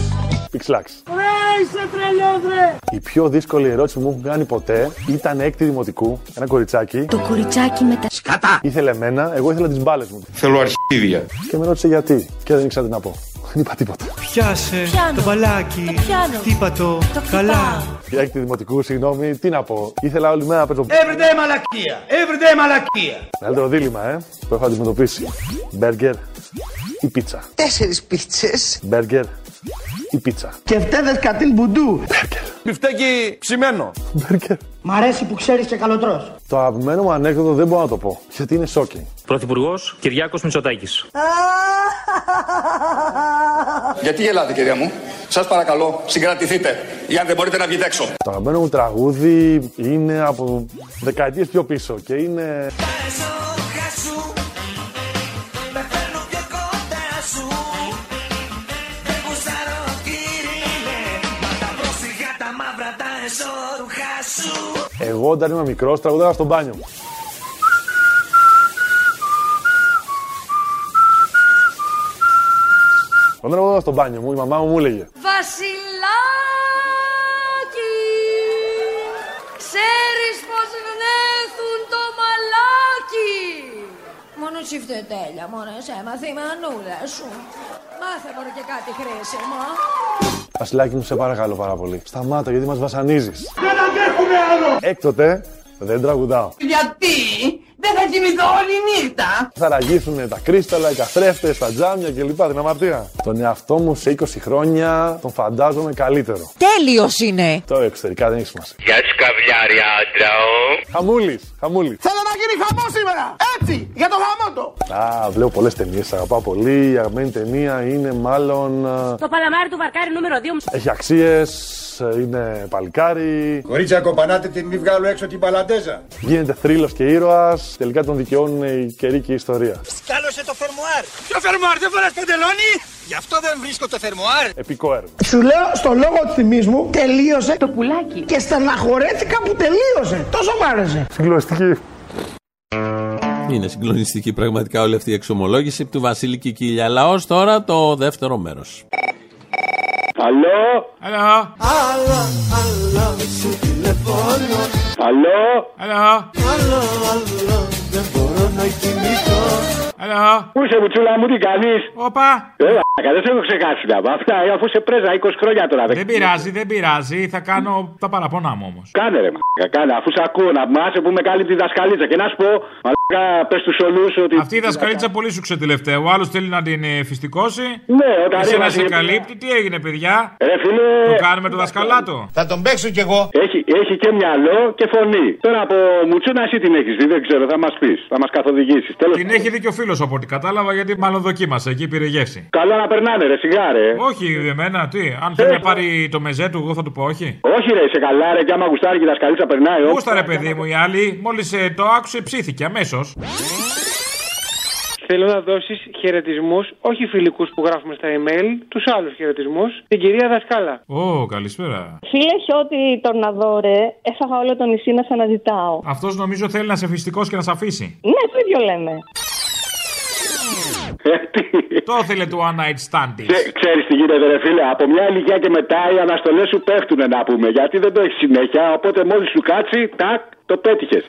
Πιξλάξ. Ρε είσαι τρελός ρε Η πιο δύσκολη ερώτηση που μου έχουν κάνει ποτέ ήταν έκτη δημοτικού. Ένα κοριτσάκι. Το κοριτσάκι με τα Σκατά! Ήθελε εμένα, εγώ ήθελα τις μπάλες μου. Θέλω αρχίδια. Και με ρώτησε γιατί. Και δεν ήξερα τι να πω. Δεν είπα τίποτα. Πιάσε πιάνω. το μπαλάκι. Το πιάνω. Χτύπα το. Το Καλά. χτυπάω. Για έκτη δημοτικού, συγγνώμη, τι να πω. Ήθελα όλη μέρα να παίζω. Everyday μαλακία Everyday μαλακία Μεγαλύτερο δίλημα, ε, που έχω αντιμετωπίσει. Μπέργκερ ή πίτσα. Τέσσερις πίτσες. Μπέργκερ ή πίτσα. Και φταίδες κατήν μπουντού. Μπιφτέκι ψημένο. Μπέργκερ. Μ' αρέσει που ξέρεις και καλοτρός. Το αγαπημένο μου ανέκδοτο δεν μπορώ να το πω. Γιατί είναι shocking. Πρωθυπουργός Κυριάκος Μητσοτάκης. <laughs> Γιατί γελάτε, κυρία μου; Σας παρακαλώ, συγκρατηθείτε. Ή αν δεν μπορείτε να βγείτε έξω. Το αγαπημένο μου τραγούδι είναι από δεκαετίες πιο πίσω και είναι... Εγώ όταν ήμουν μικρός τραγουδάγα στο μπάνιο μου. Όταν τραγουδάγα στο μπάνιο μου, η μαμά μου μου έλεγε Βασιλάκι, ξέρεις πως γνέθουν το μαλάκι; Μόνο τσιφτετέλια, μόνο σε έμαθε η μανούλα σου. Μάθε μόνο και κάτι χρήσιμο. Βασιλάκι μου, σε παρακαλώ πάρα πολύ. Σταμάτα γιατί μας βασανίζεις. Δεν αντέχουμε άλλο Έκτοτε δεν τραγουδάω. Γιατί; Δεν θα κοιμηθώ όλη νύχτα Θα ραγίσουν τα κρίσταλα, οι καθρέφτες, τα τζάμια κλπ. Την αμαρτία. Τον εαυτό μου σε 20 χρόνια τον φαντάζομαι καλύτερο. Τέλειος είναι. Το εξωτερικά δεν έχει σημασία. Γεια σου καβλιάρια άντρα. Χαμούλης, χαμούλης. Θέλω να γίνει χαμό σήμερα Έτσι, για το χαμό το Α, βλέπω πολλές ταινίες, αγαπάω πολύ. Η αγαπημένη ταινία είναι μάλλον... α, Το παλαμάρι του βαρκάρι νούμερο 2. Έχει αξίες, είναι παλικάρι. Κορίτσια, κοπανάτε την μη βγάλω έξω την παλαντέζα. Γίνεται θρύλος και ήρωας. Τελικά Φυσικά τον δικαιώνουν η καιρή και η ιστορία. Σκάλωσε το φερμοάρ. Ποιο φερμοάρ, δεν φοράς παντελόνι. Γι' αυτό δεν βρίσκω το φερμοάρ. Επικό έργο. Σου λέω στο λόγο του θυμίσμου τελείωσε το πουλάκι. Και στεναχωρέθηκα που τελείωσε. Τόσο μ' άρεσε. Συγκλωστική. Είναι συγκλονιστική πραγματικά όλη αυτή η εξομολόγηση του Βασίλη Κικίλια. Λαός τώρα το δεύτερο μέρος. Αλλό. Αλλό. Άλλο, άλλο, σου τηλεφώνω. Αλλό. Αλλό. Άλλο, άλλο, δεν μπορώ να κοιμηθώ. Αλλό. Πού είσαι, Μουτσούλα μου, τι κάνεις; Όπα. Έλα, δεν σε έχω ξεχάσει να πω. Αυτά, αφού σε πρέζα 20 χρόνια τώρα. Δεν πειράζει, δεν πειράζει. Θα κάνω τα παραπονά μου όμως. Κάνε ρε, μαλάκα, κάνε. Αφού σε ακούω να μάσε που με κάλυπτη η δασκαλίτσα. Και να σου πω, μαλάκα, πες του όλου ότι. Αυτή η δασκαλίτσα πολύ σου ξετελευταία. Ο άλλος θέλει να την ε, φυστικώσει. Ναι, όταν Εσένα ήρθα σε στην- καλύπτει. Τι έγινε, παιδιά; Ρε φίλε. Το κάνουμε το δασκαλάτο. Θα τον παίξω κι εγώ. Έχει, έχει και μυαλό και φωνή. Τώρα από Μουτσούνα εσύ την έχεις δει, δεν ξέρω, θα μας πεις, θα μας καθοδηγήσεις. Τέλος Την έχει δει και ο φίλος από ό,τι κατάλαβα γιατί μάλλον δοκίμασε. Εκεί πήρε γεύση. Καλό να περνάνε, ρε, σιγά, ρε. Όχι, εμένα, τι. Αν θέλει να πάρει το μεζέ του, εγώ θα του πω όχι. Όχι, ρε, σε καλά, ρε, και άμα γουστάρει και η δασκαλίτσα περνάει. όχι. Γούστα ρε παιδί μου, η άλλη μόλις το άκουσε ψήθηκε αμέσως. Θέλω να δώσεις χαιρετισμούς, όχι φιλικούς που γράφουμε στα email, τους άλλους χαιρετισμούς, την κυρία Δασκάλα. Ω, καλησπέρα. Φίλε Χιώτη Τορναδόρε, έφαγα όλο το νησί να σε αναζητάω. Αυτός νομίζω θέλει να σε φυστικό και να σε αφήσει. Ναι, το ίδιο λέμε. Το ήθελε το one night stand της. Ξέρεις τι γίνεται, ρε φίλε. Από μια ηλικία και μετά οι αναστολές σου πέφτουν να πούμε. Γιατί δεν το έχεις συνέχεια. Οπότε μόλις σου κάτσει, τάκ, το πέτυχες.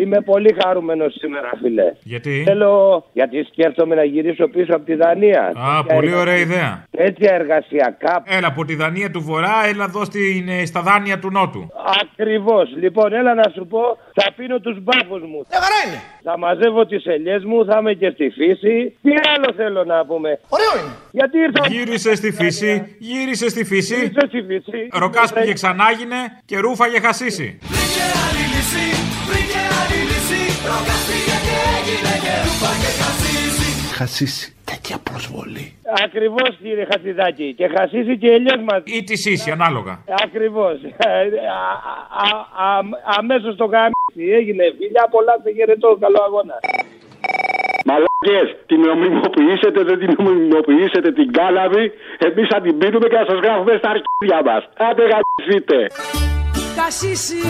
Είμαι πολύ χαρούμενος σήμερα, φίλε. Γιατί; Θέλω, γιατί σκέφτομαι να γυρίσω πίσω από τη Δανία. Α, Τέτοια πολύ εργα- ωραία ιδέα. Τέτοια εργασιακά. Έλα από τη Δανία του Βορρά, έλα εδώ στην, ε, στα δάνεια του Νότου. Ακριβώς. Λοιπόν, έλα να σου πω, θα πίνω τους μπάφους μου. Ε, χαρά είναι. Θα μαζεύω τις ελιές μου, θα είμαι και στη φύση. Τι άλλο θέλω να πούμε; Ωραίο είναι. Γιατί ήρθα. Γύρισε στη φύση, γύρισε στη φύση. Γύρισε στη φύση. Ροκάς πήγε ξανάγινε και ρούφαγε χασίσει. Χασίσει. Τέτοια προσβολή. Ακριβώς κύριε Χατζηδάκη. Και χασίσει και ελιέ μαζί. Ή της ίση, ανάλογα. Ακριβώς. Αμέσως το γάμιση έγινε. Φιλιά πολλά, σε χαιρετώ. Καλό αγώνα. Μαλάκες, την νομιμοποιήσετε, δεν την νομιμοποιήσετε την κάλαβη. Εμείς θα την πίνουμε και θα σας γράφουμε στα αρχίδια μας. Άντε γαμιστείτε. Κασίσει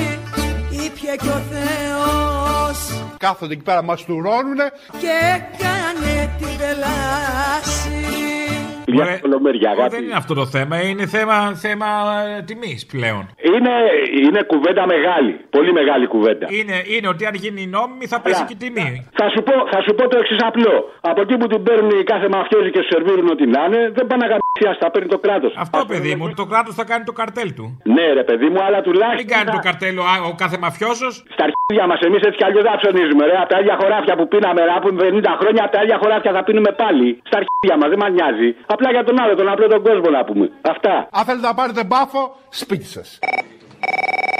ήπια και ο Θεός Κάθονται εκεί πέρα, μας τουρώνουνε. και έκανε την πελάση. Μια κολομέρια, Δεν αγάπη. είναι αυτό το θέμα, είναι θέμα, θέμα τιμής πλέον. Είναι, είναι κουβέντα μεγάλη. Πολύ μεγάλη κουβέντα. Είναι, είναι ότι αν γίνει νόμιμη θα πέσει και η τιμή. Θα σου, πω, θα σου πω το εξής απλό. Από εκεί που την παίρνουν οι κάθε μαφιόζοι και σου σερβίρουν ό,τι να είναι, δεν πάνε να γαμίσει, τα παίρνει το κράτος. Αυτό παιδί μου, ότι το κράτος θα κάνει το καρτέλ του. Ναι, ρε παιδί μου, αλλά τουλάχιστον. Μην κάνει το καρτέλ ο, ο κάθε μαφιόζος. Στα αρχίδια μας, εμείς έτσι κι αλλιώς δεν ψωνίζουμε. Ρε. Από τα ίδια χωράφια που πίναμε, ρε, από 50 χρόνια, από τα ίδια χωράφια θα πίνουμε πάλι. Στα αρχίδια μας, δεν μας νοιάζει. Απλά για τον άλλο, τον απλό τον κόσμο να πούμε. Αυτά. Αν θέλετε να πάρετε μπάφο, σπίτι σας.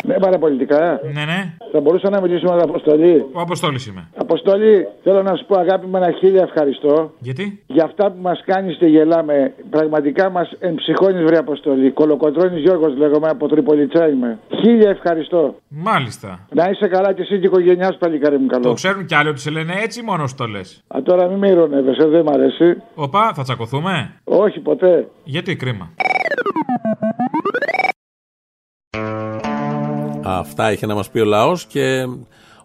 Ναι, παραπολιτικά. Ναι, ναι. Θα μπορούσα να μιλήσω με τον Αποστολή. Ο Αποστόλης είμαι. Αποστολή, θέλω να σου πω αγάπη με ένα χίλια ευχαριστώ. Γιατί; Για αυτά που μας κάνεις και γελάμε. Πραγματικά μας εμψυχώνεις, βρε Αποστολή. Κολοκοτρώνεις Γιώργος, λέγομαι από Τριπολιτσά είμαι. Χίλια ευχαριστώ. Μάλιστα. Να είσαι καλά και εσύ και η οικογένειά σου, παλικάρι μου καλό. Το ξέρουν κι άλλοι ότι σε λένε έτσι, μόνος σου το λες. Α, τώρα μην με ηρωνεύεσαι, δεν μ' αρέσει. Οπα, θα τσακωθούμε; Όχι, ποτέ. Γιατί κρίμα. Αυτά είχε να μας πει ο λαός και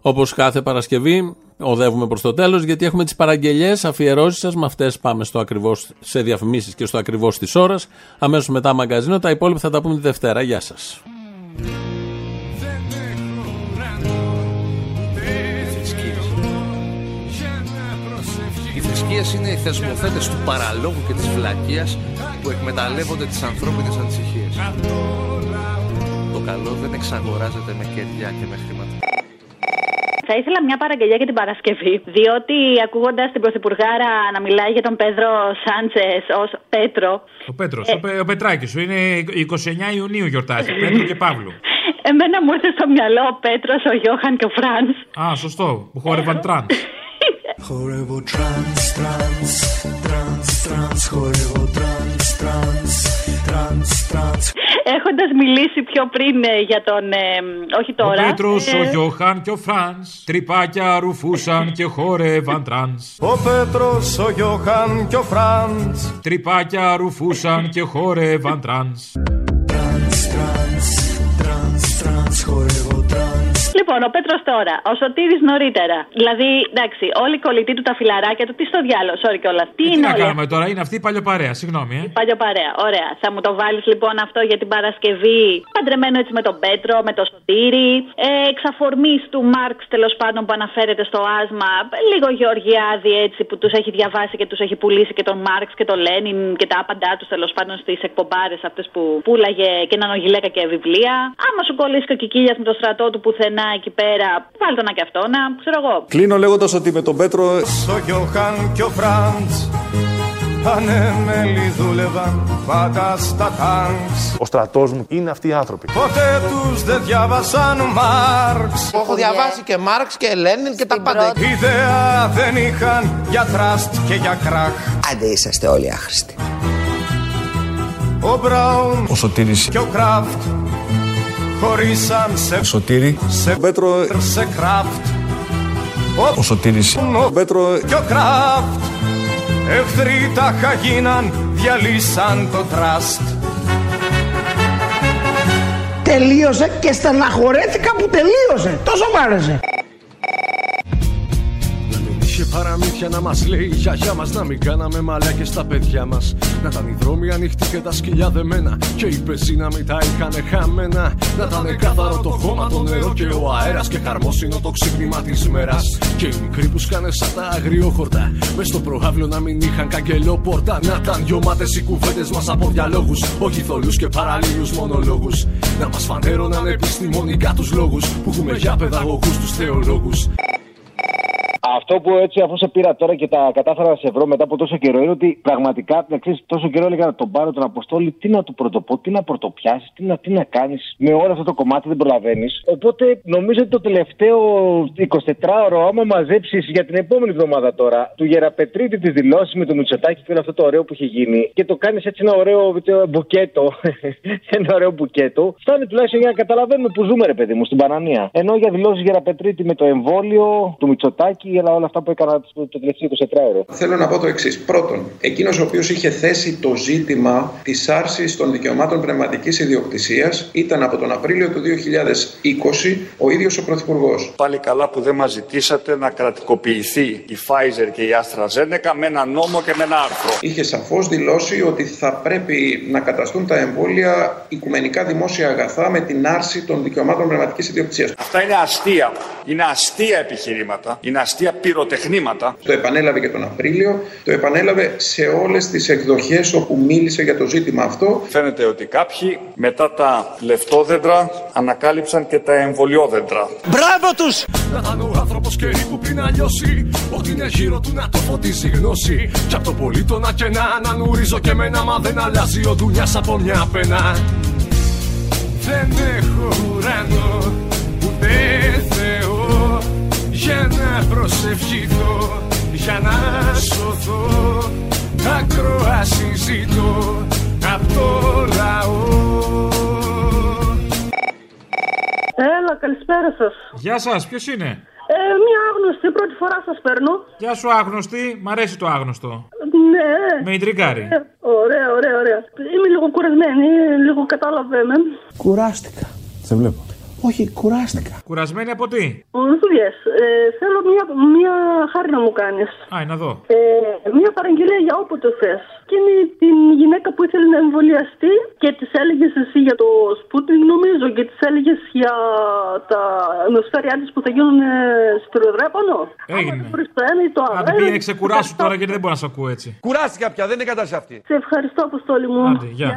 όπως κάθε Παρασκευή οδεύουμε προς το τέλος γιατί έχουμε τις παραγγελίες αφιερώσεις σας. Με αυτές πάμε στο ακριβώς, σε διαφημίσεις και στο ακριβώς της ώρας. Αμέσως μετά μαγκαζίνο. Τα υπόλοιπα θα τα πούμε τη Δευτέρα. Γεια σας. Οι θρησκείες είναι οι θεσμοθέτες του παραλόγου και της βλακείας που εκμεταλλεύονται τις ανθρώπινες ανησυχίες. Το καλό δεν εξαγοράζεται με κερδιά και με χρήματα. Θα ήθελα μια παραγγελία για την Παρασκευή, διότι ακούγοντας την Πρωθυπουργάρα να μιλάει για τον Πέδρο Σάντσες ως Πέτρο. Ο Πέτρος, ο, Πε, ο Πετράκης σου είναι 29 Ιουνίου γιορτάζει. <laughs> Πέτρο και Παύλου. Εμένα μου ήρθε στο μυαλό ο Πέτρος, ο Γιόχαν και ο Φραντς. Α, σωστό. Που χόρευαν trance. <laughs> Χορεύω trance, trance, trance, trance Χορεύω trance, τρανς, τρανς, τρανς έχοντας μιλήσει πιο πριν ε, για τον. ε, όχι Ο τώρα. Πέτρος, ε, ο Γιόχαν και ο Φραντς. Τρυπάκια ρουφούσαν και χόρευαν trance. Ο Πέτρος, ο Γιόχαν και ο Φραντς Τρυπάκια ρουφούσαν και χόρευαν trance. Λοιπόν, ο Πέτρος τώρα, ο Σωτήρης νωρίτερα. Δηλαδή, εντάξει, όλοι οι κολλητοί του τα φιλαράκια του, τι στο διάλογο, sorry κιόλας. Τι Τι είναι να όλοι κάνουμε τώρα, είναι αυτή η παλιοπαρέα, συγγνώμη, ε. Παλιό παρέα, ωραία. Θα μου το βάλεις λοιπόν αυτό για την Παρασκευή. Παντρεμένο έτσι με τον Πέτρο, με τον Σωτήρη. Ε, Εξαφορμής του Μάρξ τέλος πάντων που αναφέρεται στο άσμα. Λίγο Γεωργιάδη έτσι που τους έχει διαβάσει και τους έχει πουλήσει και τον Μάρξ και τον Λένιν και τα άπαντά τους τέλος πάντων στις εκπομπάρες αυτές που πουλάγε και έναν ογιλέκα και βιβλία. Άμα σου κολλήσει και ο Κικίλιας με το στρατό του πουθενά εκεί πέρα, βάλτε το να και αυτό, να ξέρω εγώ. Κλείνω λέγοντας ότι με τον Πέτρο. Ο Γιώχαν και ο Φραντς Ανέμελοι δούλευαν πάντα στα τάγκς Ο στρατός μου είναι αυτοί οι άνθρωποι. Ποτέ τους δεν διάβασαν Μάρξ Έχω διαβάσει και Μάρξ και Λένιν και τα πάντα. Ιδέα δεν είχαν για τραστ και για κράχ Άντε είσαστε όλοι άχρηστοι. Ο Μπράουν Ο Σωτήρης. και ο Κράφτ χωρίσαν σε Σωτήρη. σε Πέτρο. σε Κράφτ Ο Σωτήρης. Ο Πέτρο. και ο Κράφτ εχθροί τα γίναν διαλύσαν το τραστ Τελείωσε και στεναχωρέθηκα που τελείωσε. Τόσο μ' άρεσε. Είχε παραμύθια να μας λέει η γιαγιά μας Να μην κάναμε μαλάκες στα παιδιά μας. Να ήταν οι δρόμοι ανοιχτοί και τα σκυλιά δεμένα Και οι πεζοί να μην τα είχαν χαμένα. Να ήταν κάθαρο το χώμα, το νερό και ο αέρας Και χαρμόσυνο το ξύπνημα της μέρας. Και οι μικροί που σκάνε σαν τα αγριόχορτα Μες στο προάβλιο να μην είχαν καγκελόπορτα Να ήταν γιωμάτες οι κουβέντες μας από διαλόγους Όχι θολούς και παραλλήλους μονολόγους. Να μας φανέρωναν επιστημονικά τους λόγους Που έχουμε για παιδαγωγούς τους θεολόγους Αυτό που έτσι, αφού σε πήρα τώρα και τα κατάφερα να σε βρω μετά από τόσο καιρό, είναι ότι πραγματικά ξέρεις, τόσο καιρό έλεγα να τον πάρω τον Αποστόλη, τι να του πρωτοπώ, τι να πρωτοπιάσεις, τι να, τι να κάνεις. Με όλο αυτό το κομμάτι δεν προλαβαίνεις. Οπότε νομίζω ότι το τελευταίο 24ωρο, άμα μαζέψεις για την επόμενη εβδομάδα τώρα, του Γεραπετρίτη τη δηλώσεις με το Μητσοτάκι και όλο αυτό το ωραίο που έχει γίνει και το κάνεις έτσι ένα ωραίο ε, μπουκέτο, <laughs> ένα ωραίο μπουκέτο, φτάνει τουλάχιστον για να καταλαβαίνουμε που ζούμε, ρε παιδί μου, στην Πανανία. Ενώ για δηλώσεις Γεραπετρίτη με το εμβόλιο του Μητσοτάκι, αλλά όλα αυτά που έκανα το το τελευταίο 24ωρο. Θέλω να πω το εξής. Πρώτον, εκείνος ο οποίος είχε θέσει το ζήτημα της άρσης των δικαιωμάτων πνευματικής ιδιοκτησίας ήταν από τον Απρίλιο του 2020 ο ίδιος ο Πρωθυπουργός. Πάλι καλά που δεν μας ζητήσατε να κρατικοποιηθεί η Pfizer και η AstraZeneca με ένα νόμο και με ένα άρθρο. Είχε σαφώς δηλώσει ότι θα πρέπει να καταστούν τα εμβόλια οικουμενικά δημόσια αγαθά με την άρση των δικαιωμάτων πνευματικής ιδιοκτησίας. Αυτά είναι αστεία. Είναι αστεία επιχειρήματα. Είναι αστεία πυροτεχνήματα. Το επανέλαβε και τον Απρίλιο, το επανέλαβε σε όλες τις εκδοχές όπου μίλησε για το ζήτημα αυτό. Φαίνεται ότι κάποιοι μετά τα λεφτόδεντρα ανακάλυψαν και τα εμβολιόδεντρα. Μπράβο τους! Να ήταν ο άνθρωπος καιρή που πριν να λιώσει Ότι είναι γύρω του να το φωτίζει γνώση Κι απ' το πολύ το να κενά να νουρίζω και μένα Μα δεν αλλάζει ο ντουνιάς από μια πένα Δεν έχω ουρανό ούτε Θεό Για να προσευχηθώ, για να σωθώ Ακροάση ζητώ απ' το λαό Έλα, καλησπέρα σας. Γεια σας, ποιος είναι; Ε, μία άγνωστη, πρώτη φορά σας παίρνω. Γεια σου, άγνωστη. Μ' αρέσει το άγνωστο. Ναι. Με ιντριγκάρει. Ε, ωραία, ωραία, ωραία. Είμαι λίγο κουρασμένη, λίγο κατάλαβε με. Κουράστηκα. Σε βλέπω. Όχι, κουράστηκα. Κουρασμένη από τι; Δουλειές. Ε, θέλω μία, μία χάρη να μου κάνεις. Α, να δω. Ε, μία παραγγελία για όποτε θες. Και είναι την γυναίκα που ήθελε να εμβολιαστεί και της έλεγες εσύ για το Σπούτινγκ, νομίζω, και της έλεγες για τα νοσφαίριά της που θα γίνουν ε, στο Ροδρέπανο. Έγινε. Χωρί το ένα ή το άλλο. Άντε Ε, πήγαινε ξεκουράσου τώρα γιατί δεν μπορώ να σε ακούω έτσι. Κουράστηκα πια, δεν είναι κατάσταση αυτή. Σε ευχαριστώ, Αποστόλη μου. Άντε, γεια.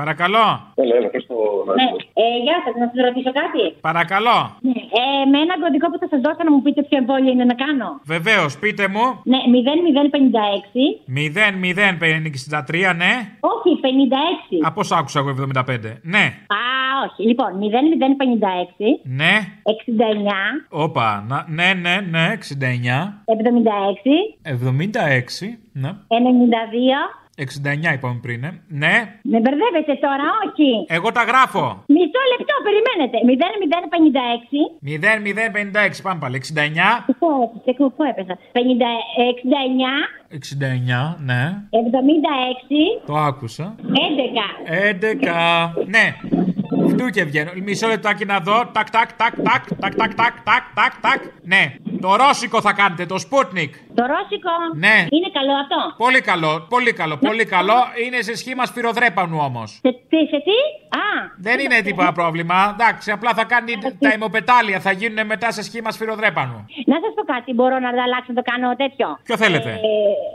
Παρακαλώ. Έλα, έλα, πες το να Ναι, ε, γεια σας, να σας ρωτήσω κάτι. Παρακαλώ. Ναι, ε, με ένα κωδικό που θα σας δώσω να μου πείτε ποιο εμβόλιο είναι να κάνω. Βεβαίως, πείτε μου. Ναι, 0056. 0063, ναι. Όχι, 56. Α, πώ άκουσα εγώ 75. Ναι. Α, όχι. Λοιπόν, 0056. Ναι. 69. Όπα. να- Ναι, ναι, ναι. 69. 76. 76. Ναι. 92. 69 είπαμε πριν, ε. Ναι. Με μπερδεύετε τώρα, όχι. Εγώ τα γράφω. Μισό λεπτό, περιμένετε. 0056. 0056, πάμε πάλι. 69. Πού έπεσα, πού έπεσα. 50, 69, 69, ναι. 76, Το άκουσα. 11. 11. Ναι. Φτού και βγαίνω. Μισό λεπτάκι να δω. Τάκ, τάκ, τάκ, τάκ, τάκ, τάκ, τάκ, τάκ, τάκ, τάκ. Ναι. Το ρώσικο θα κάνετε, το Sputnik. Το ρώσικο; Ναι. Είναι καλό αυτό; Πολύ καλό, πολύ καλό, πολύ καλό. Είναι σε σχήμα σφυροδρέπανου όμως. Σε τι, σε τι; Α. Δεν είναι τίποτα πρόβλημα. Εντάξει, απλά θα κάνει τα ημοπετάλια, θα γίνουν μετά σε σχήμα σφυροδρέπανου. Να σας πω κάτι, μπορώ να αλλάξω να το κάνω τέτοιο; Ποιο θέλετε; Ε,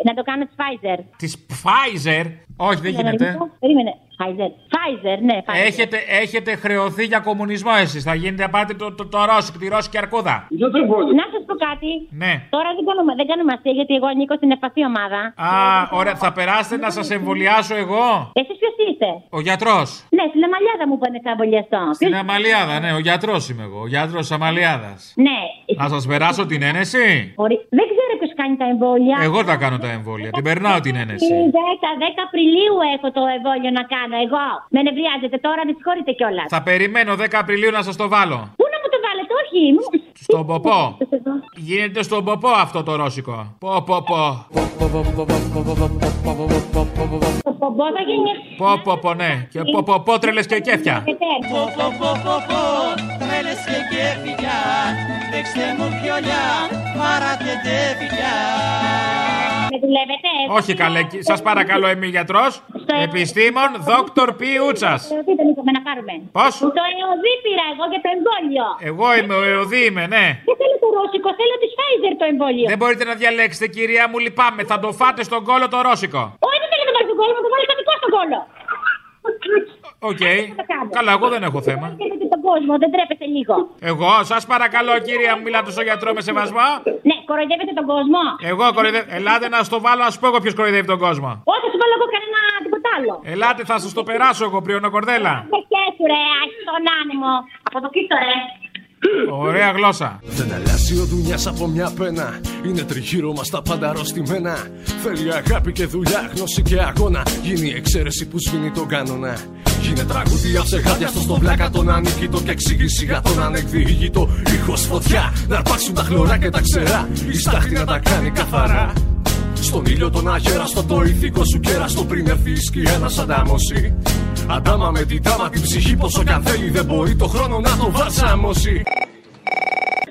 να το κάνω της Pfizer. Της Pfizer; Όχι, δεν γίνεται. Περίμενε. Pfizer. Pfizer, ναι, Pfizer. Έχετε, έχετε χρεωθεί για κομμουνισμό εσείς. Θα γίνετε να πάτε το, το, το Ρώσικο, τη Ρώσικη αρκούδα. Να σας πω κάτι. Ναι. Τώρα δεν κάνουμε, δεν κάνουμε αστεία γιατί εγώ ανήκω στην ευπαθή ομάδα. Α, ωραία. Θα περάσετε να σας εμβολιάσω εγώ. Εσείς ποιος είστε; Ο γιατρός. Ναι, στην Αμαλιάδα μου είπανε θα εμβολιαστώ. Στην Αμαλιάδα, ναι, ο γιατρός είμαι εγώ. Ο γιατρός Αμαλιάδας. Ναι. Να σας περάσω την ένεση; Ορι- Δεν ξέρω ποιος κάνει τα εμβόλια. Εγώ τα κάνω τα εμβόλια. Την περνάω την ένεση. 10, 10 Απριλίου έχω το εμβόλιο να κάνω. Εγώ. Με νευριάζετε τώρα, με συγχωρείτε κιόλας. Θα περιμένω 10 Απριλίου να σας το βάλω. Πού να μου το βάλετε, όχι. μου- Στον ποπό. Γίνεται στον ποπό αυτό το ρώσικο. Πο, πο, πο. Το πομπό θα γίνει. Πο, πο, πο, ναι. Και πο, πο, πο, τρελες και κέφια. Πω πω πω πω πω Τρέλες και κέφια Δείξτε μου πιολιά Παρατετε φιλιά Με δουλεύετε. Όχι καλέ, σας παρακαλώ, είμαι γιατρός. Επιστήμον, δόκτωρ Πι Ούτσας. Τι δεν είπαμε να πάρουμε. Πώς; Το εωδή πήρα εγώ για το εμβόλιο. Εγώ είμαι ο Εωδή, είμαι, ναι. Δεν θέλω το ρώσικο, θέλω της Pfizer το εμβόλιο. Δεν μπορείτε να διαλέξετε, κυρία μου, λυπάμαι. Θα το φάτε στον κόλο το ρώσικο. Όχι, δεν θέλω να το βάλει στον κόλλο, μου το βάλει δικό στον κόλλο. Οκ. Καλά, εγώ δεν έχω θέμα. Κοροϊδεύετε τον κόσμο, δεν τρέπεστε λίγο. Εγώ, σας παρακαλώ, κυρία μου, μιλάτε στο γιατρό με σεβασμό. Ναι, κοροϊδεύετε τον κόσμο. Εγώ κοροϊδεύω. Ελάτε να στο βάλω, να σου πω εγώ ποιος κοροϊδεύει τον κόσμο. Όχι, θα σου βάλω εγώ κανένα τίποτα άλλο. Ελάτε, θα σας το περάσω εγώ, κορδέλα. Δεν σκέφτου ρε, άχι τον άνεμο. Από το κοίτο ρε. Ωραία γλώσσα. Δεν αλλάζει ο δουλειάς από μια πένα. Είναι τριγύρω μας τα πάντα αρρωστημένα. Θέλει αγάπη και δουλειά, γνώση και αγώνα. Γίνει η εξαίρεση που σβήνει τον κανόνα. Γίνε τραγουδία ψεγάδια στο στον πλάκα τον ανίκητο και εξήγηση για τον ανεκδιήγητο. Ήχος φωτιά, να αρπάξουν τα χλωρά και τα ξερά. Η στάχτη να τα κάνει καθαρά. Στον ήλιο τον αγέραστο το ηθικό σου κέραστο πριν έρθει η σκιά να σ' αντάμωση. Αντάμα με την τάμα την ψυχή πόσο κι αν θέλει δεν μπορεί το χρόνο να το βαλσάμωσει.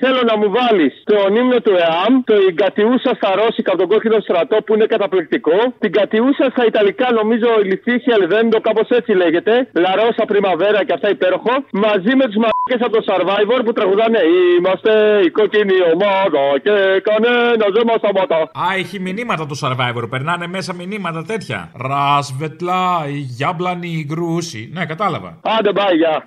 Θέλω να μου βάλεις τον ύμνο του ΕΑΜ, το η Κατιούσα στα Ρώσικα από τον κόκκινο στρατό που είναι καταπληκτικό, την Κατιούσα στα Ιταλικά νομίζω η Λιθίσια Αλδέντο, κάπως έτσι λέγεται, Λαρόσα Πριμαβέρα και αυτά υπέροχο, μαζί με τους μαρκέ από το Survivor που τραγουδάνε Είμαστε η κόκκινη ομάδα και κανένας δεν μας σταματά. Α, έχει μηνύματα το survivor. Περνάνε μέσα μηνύματα τέτοια. Ρασβετλά, η γιάμπλανη η γκρούση. Ναι, κατάλαβα. Άντε πάει, γεια.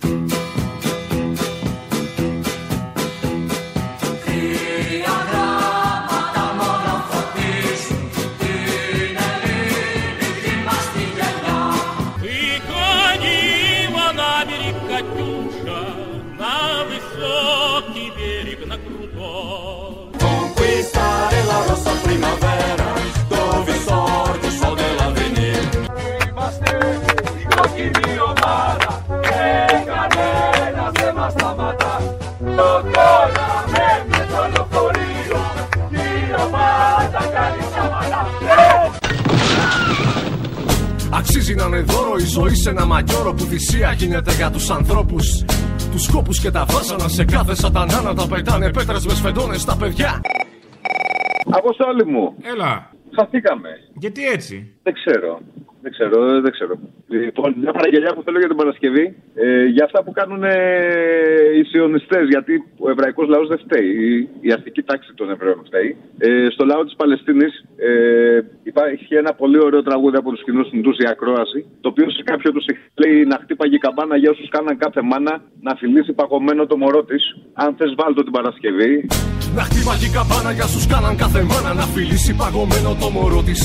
Είναι δώρο η ζωή σε ένα μαγιόρο που θυσία γίνεται για τους ανθρώπους Τους σκόπους και τα βάσανα σε κάθε σατανά να τα πετάνε πέτρες με σφεντώνες στα παιδιά Αποστόλη μου. Έλα. Χαθήκαμε. Γιατί έτσι; Δεν ξέρω. Δεν ξέρω, δεν ξέρω. Λοιπόν, μια παραγγελιά που θέλω για την Παρασκευή. Ε, για αυτά που κάνουν ε, οι σιωνιστές. Γιατί ο εβραϊκός λαός δεν φταίει. Η, η αστική τάξη των Εβραίων φταίει. Ε, στο λαό της Παλαιστίνης ε, υπάρχει ένα πολύ ωραίο τραγούδι από τους κοινούς συντού, η Ακρόαση. Το οποίο σε κάποιο τους λέει να χτύπαγε η καμπάνα για όσους κάναν κάθε μάνα να φιλήσει παγωμένο το μωρό της. Αν θες, βάλτο την Παρασκευή. Να χτύπαγε η καμπάνα για σου κάναν κάθε μάνα Να φιλήσει παγωμένο το μωρό της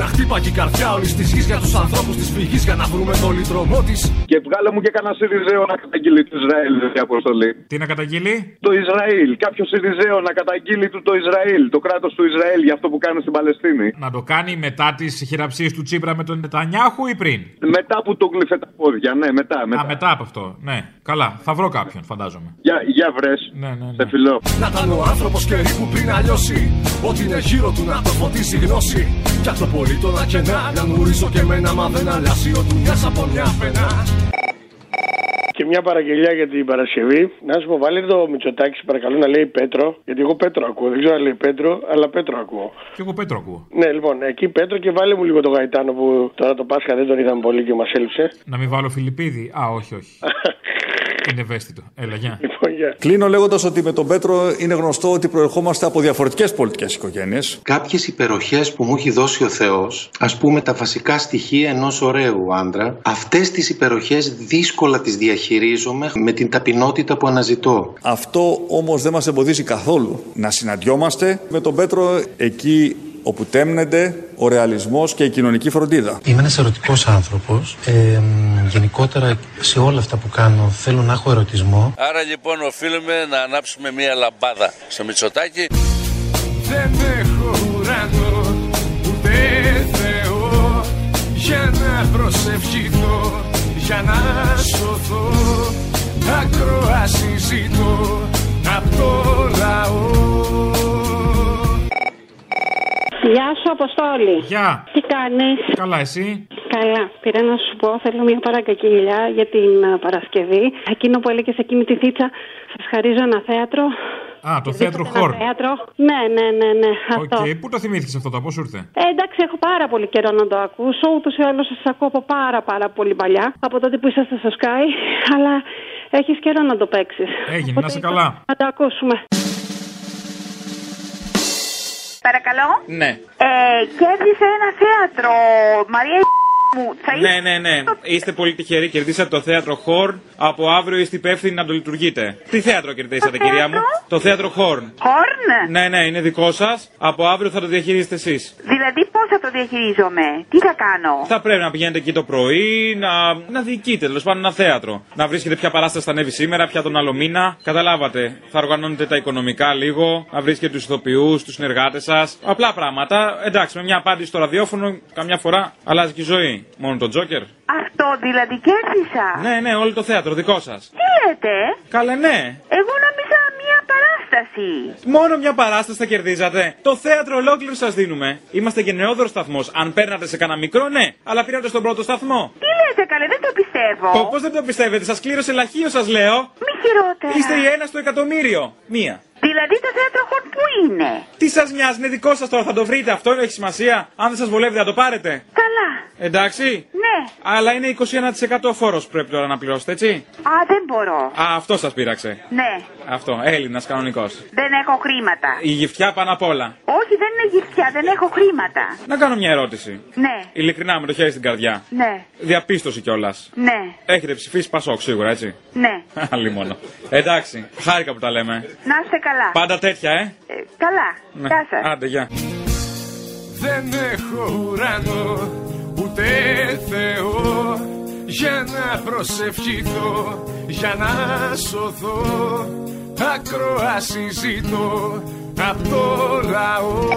Να χτύπαγε η καρδιά όλης της γης για τους ανθρώπους της φυγής για να βρούμε το λιτρωμό της. Και βγάλε μου και κανένα Σιριζέο να καταγγείλει το Ισραήλ, ρε Αποστολή. Τι να καταγγείλει; Το Ισραήλ. Κάποιος Σιριζέο να καταγγείλει του το Ισραήλ, το κράτος του Ισραήλ για αυτό που κάνει στην Παλαιστίνη. Να το κάνει μετά τις χειραψίες του Τσίπρα με τον Νετανιάχου ή πριν; Μετά που του γλυφε τα πόδια, ναι, μετά. μετά. Α, μετά από αυτό. Ναι, καλά. Θα βρω κάποιον, φαντάζομαι. Για, για βρες. Ναι, ναι, ναι. Σε φιλό. Να ήταν ο άνθρωπος καιρή που πριν αλλιώσει. Ό,τι είναι γύρω του να το φωτίσει γνώση. Κι αυτό πολύ το να κενά. Να νουρίζω και εμένα, μα δεν αλλάζει ο δουλειά από μια πενά. Και μια παραγγελιά για την Παρασκευή. Να σου πω, βάλε το Μητσοτάκη, σε παρακαλώ να λέει Πέτρο. Γιατί εγώ Πέτρο ακούω. Δεν ξέρω αν λέει Πέτρο, αλλά Πέτρο ακούω. Και εγώ Πέτρο ακούω. Ναι, λοιπόν, εκεί Πέτρο και βάλε μου λίγο το Γαϊτάνο που τώρα το Πάσχα δεν τον είδαμε πολύ και μας έλειψε. Να μην βάλω Φιλιππίδη. Α, όχι, όχι. <laughs> Είναι ευαίσθητο. Έλα, γεια. Κλείνω λέγοντας ότι με τον Πέτρο είναι γνωστό ότι προερχόμαστε από διαφορετικές πολιτικές οικογένειες. Κάποιες υπεροχές που μου έχει δώσει ο Θεός, ας πούμε τα βασικά στοιχεία ενός ωραίου άντρα, αυτές τις υπεροχές δύσκολα τις διαχειρίζομαι με την ταπεινότητα που αναζητώ. Αυτό όμως δεν μας εμποδίζει καθόλου να συναντιόμαστε με τον Πέτρο εκεί όπου τέμνεται ο ρεαλισμός και η κοινωνική φροντίδα. Είμαι ένας ερωτικός άνθρωπος. Ε, μ, γενικότερα σε όλα αυτά που κάνω θέλω να έχω ερωτισμό. Άρα λοιπόν οφείλουμε να ανάψουμε μία λαμπάδα στο Μητσοτάκι. Δεν έχω ουρανό ούτε Θεό για να προσευχηθώ, για να σωθώ. Ακροάση ζητώ απ' το λαό. Γεια σου, Αποστόλη. Γεια. Τι κάνεις; Καλά, εσύ; Καλά. Πήρα να σου πω, θέλω μια παραγγελιά για την α, Παρασκευή. Εκείνο που έλεγες εκείνη τη θείτσα, σας χαρίζω ένα θέατρο. Α, το θέατρο Ένα χορ. θέατρο. Ναι, ναι, ναι, ναι. Αυτό. Οκ, πού το θυμήθηκες αυτό, το πώς ήρθε; Ε, εντάξει, έχω πάρα πολύ καιρό να το ακούσω. Ούτως ή άλλως σας ακούω από πάρα πάρα πολύ παλιά. Από τότε που είσαστε στο Σκάι. Αλλά έχεις καιρό να το παίξεις. Έγινε, να είσαι καλά. Να το ακούσουμε. Παρακαλώ. Ναι. Ε, κέρδισε ένα θέατρο. Μαρία μου. Θα Ναι, ναι, ναι. Είστε πολύ τυχεροί. Κερδίσατε το θέατρο Horn. Από αύριο είστε υπεύθυνοι να το λειτουργείτε. Τι θέατρο κερδίσατε, κυρία μου; Το θέατρο Horn. Horn. Ναι, ναι, είναι δικό σας. Από αύριο θα το διαχειρίζετε εσείς. Δηλαδή πώς θα το διαχειρίζομαι; Τι θα κάνω; Θα πρέπει να πηγαίνετε εκεί το πρωί, να, να διοικείτε τέλος πάντων ένα θέατρο. Να βρίσκετε ποια παράσταση θα ανέβει σήμερα, ποια τον άλλο μήνα. Καταλάβατε. Θα οργανώνετε τα οικονομικά λίγο, να βρίσκετε τους ηθοποιούς, τους συνεργάτες σας. Απλά πράγματα. Εντάξει, με μια απάντηση στο ραδιόφωνο, καμιά φορά αλλάζει και η ζωή. Μόνο τον Τζόκερ; Αυτό δηλαδή κέρδισα. Ναι, ναι, όλο το θέατρο δικό σας. Τι λέτε; Καλέ, ναι. Εγώ νόμιζα μία παράσταση. Μόνο μια παράσταση θα κερδίζατε. Το θέατρο ολόκληρο σας δίνουμε. Είμαστε και νεόδρο σταθμός. Αν παίρνατε σε κανένα μικρό, ναι. Αλλά πήρατε στον πρώτο σταθμό. Τι λέτε καλέ, δεν το πιστεύω. Πώς δεν το πιστεύετε, σας κλήρωσε λαχείο, σας λέω. Μη χειρότερα. Είστε η ένα στο εκατομμύριο. Μία. Δηλαδή το θέατρο χορ που είναι; Τι σας νοιάζει, είναι δικό σας τώρα, θα το βρείτε. Αυτό έχει σημασία. Αν δεν σας βολεύει, θα το πάρετε. Καλά. Εντάξει. Ναι. Αλλά είναι 21% φόρος που πρέπει τώρα να πληρώσετε, έτσι; Α, δεν μπορώ. Α, αυτό σας πείραξε. Ναι. Αυτό, Έλληνας κανονικός. Δεν έχω χρήματα. Η γυφτιά πάνω απ' όλα. Όχι, δεν είναι γυφτιά, δεν έχω χρήματα. Να κάνω μια ερώτηση. Ναι, Ειλικρινά με το χέρι στην καρδιά. ναι, Διαπίστωση κιόλας. ναι, Έχετε ψηφίσει Πασόκ σίγουρα, έτσι; ναι. <laughs> Άλλη μόνο. Εντάξει, χάρηκα που τα λέμε. Να είστε καλά. Πάντα τέτοια, ε; Ε, καλά. Ναι. Γεια σας. Άντε, γεια. Δεν έχω ουρανό ούτε Θεό για να προσευχηθώ, για να σωθώ ακροάση ζητώ απ' το λαό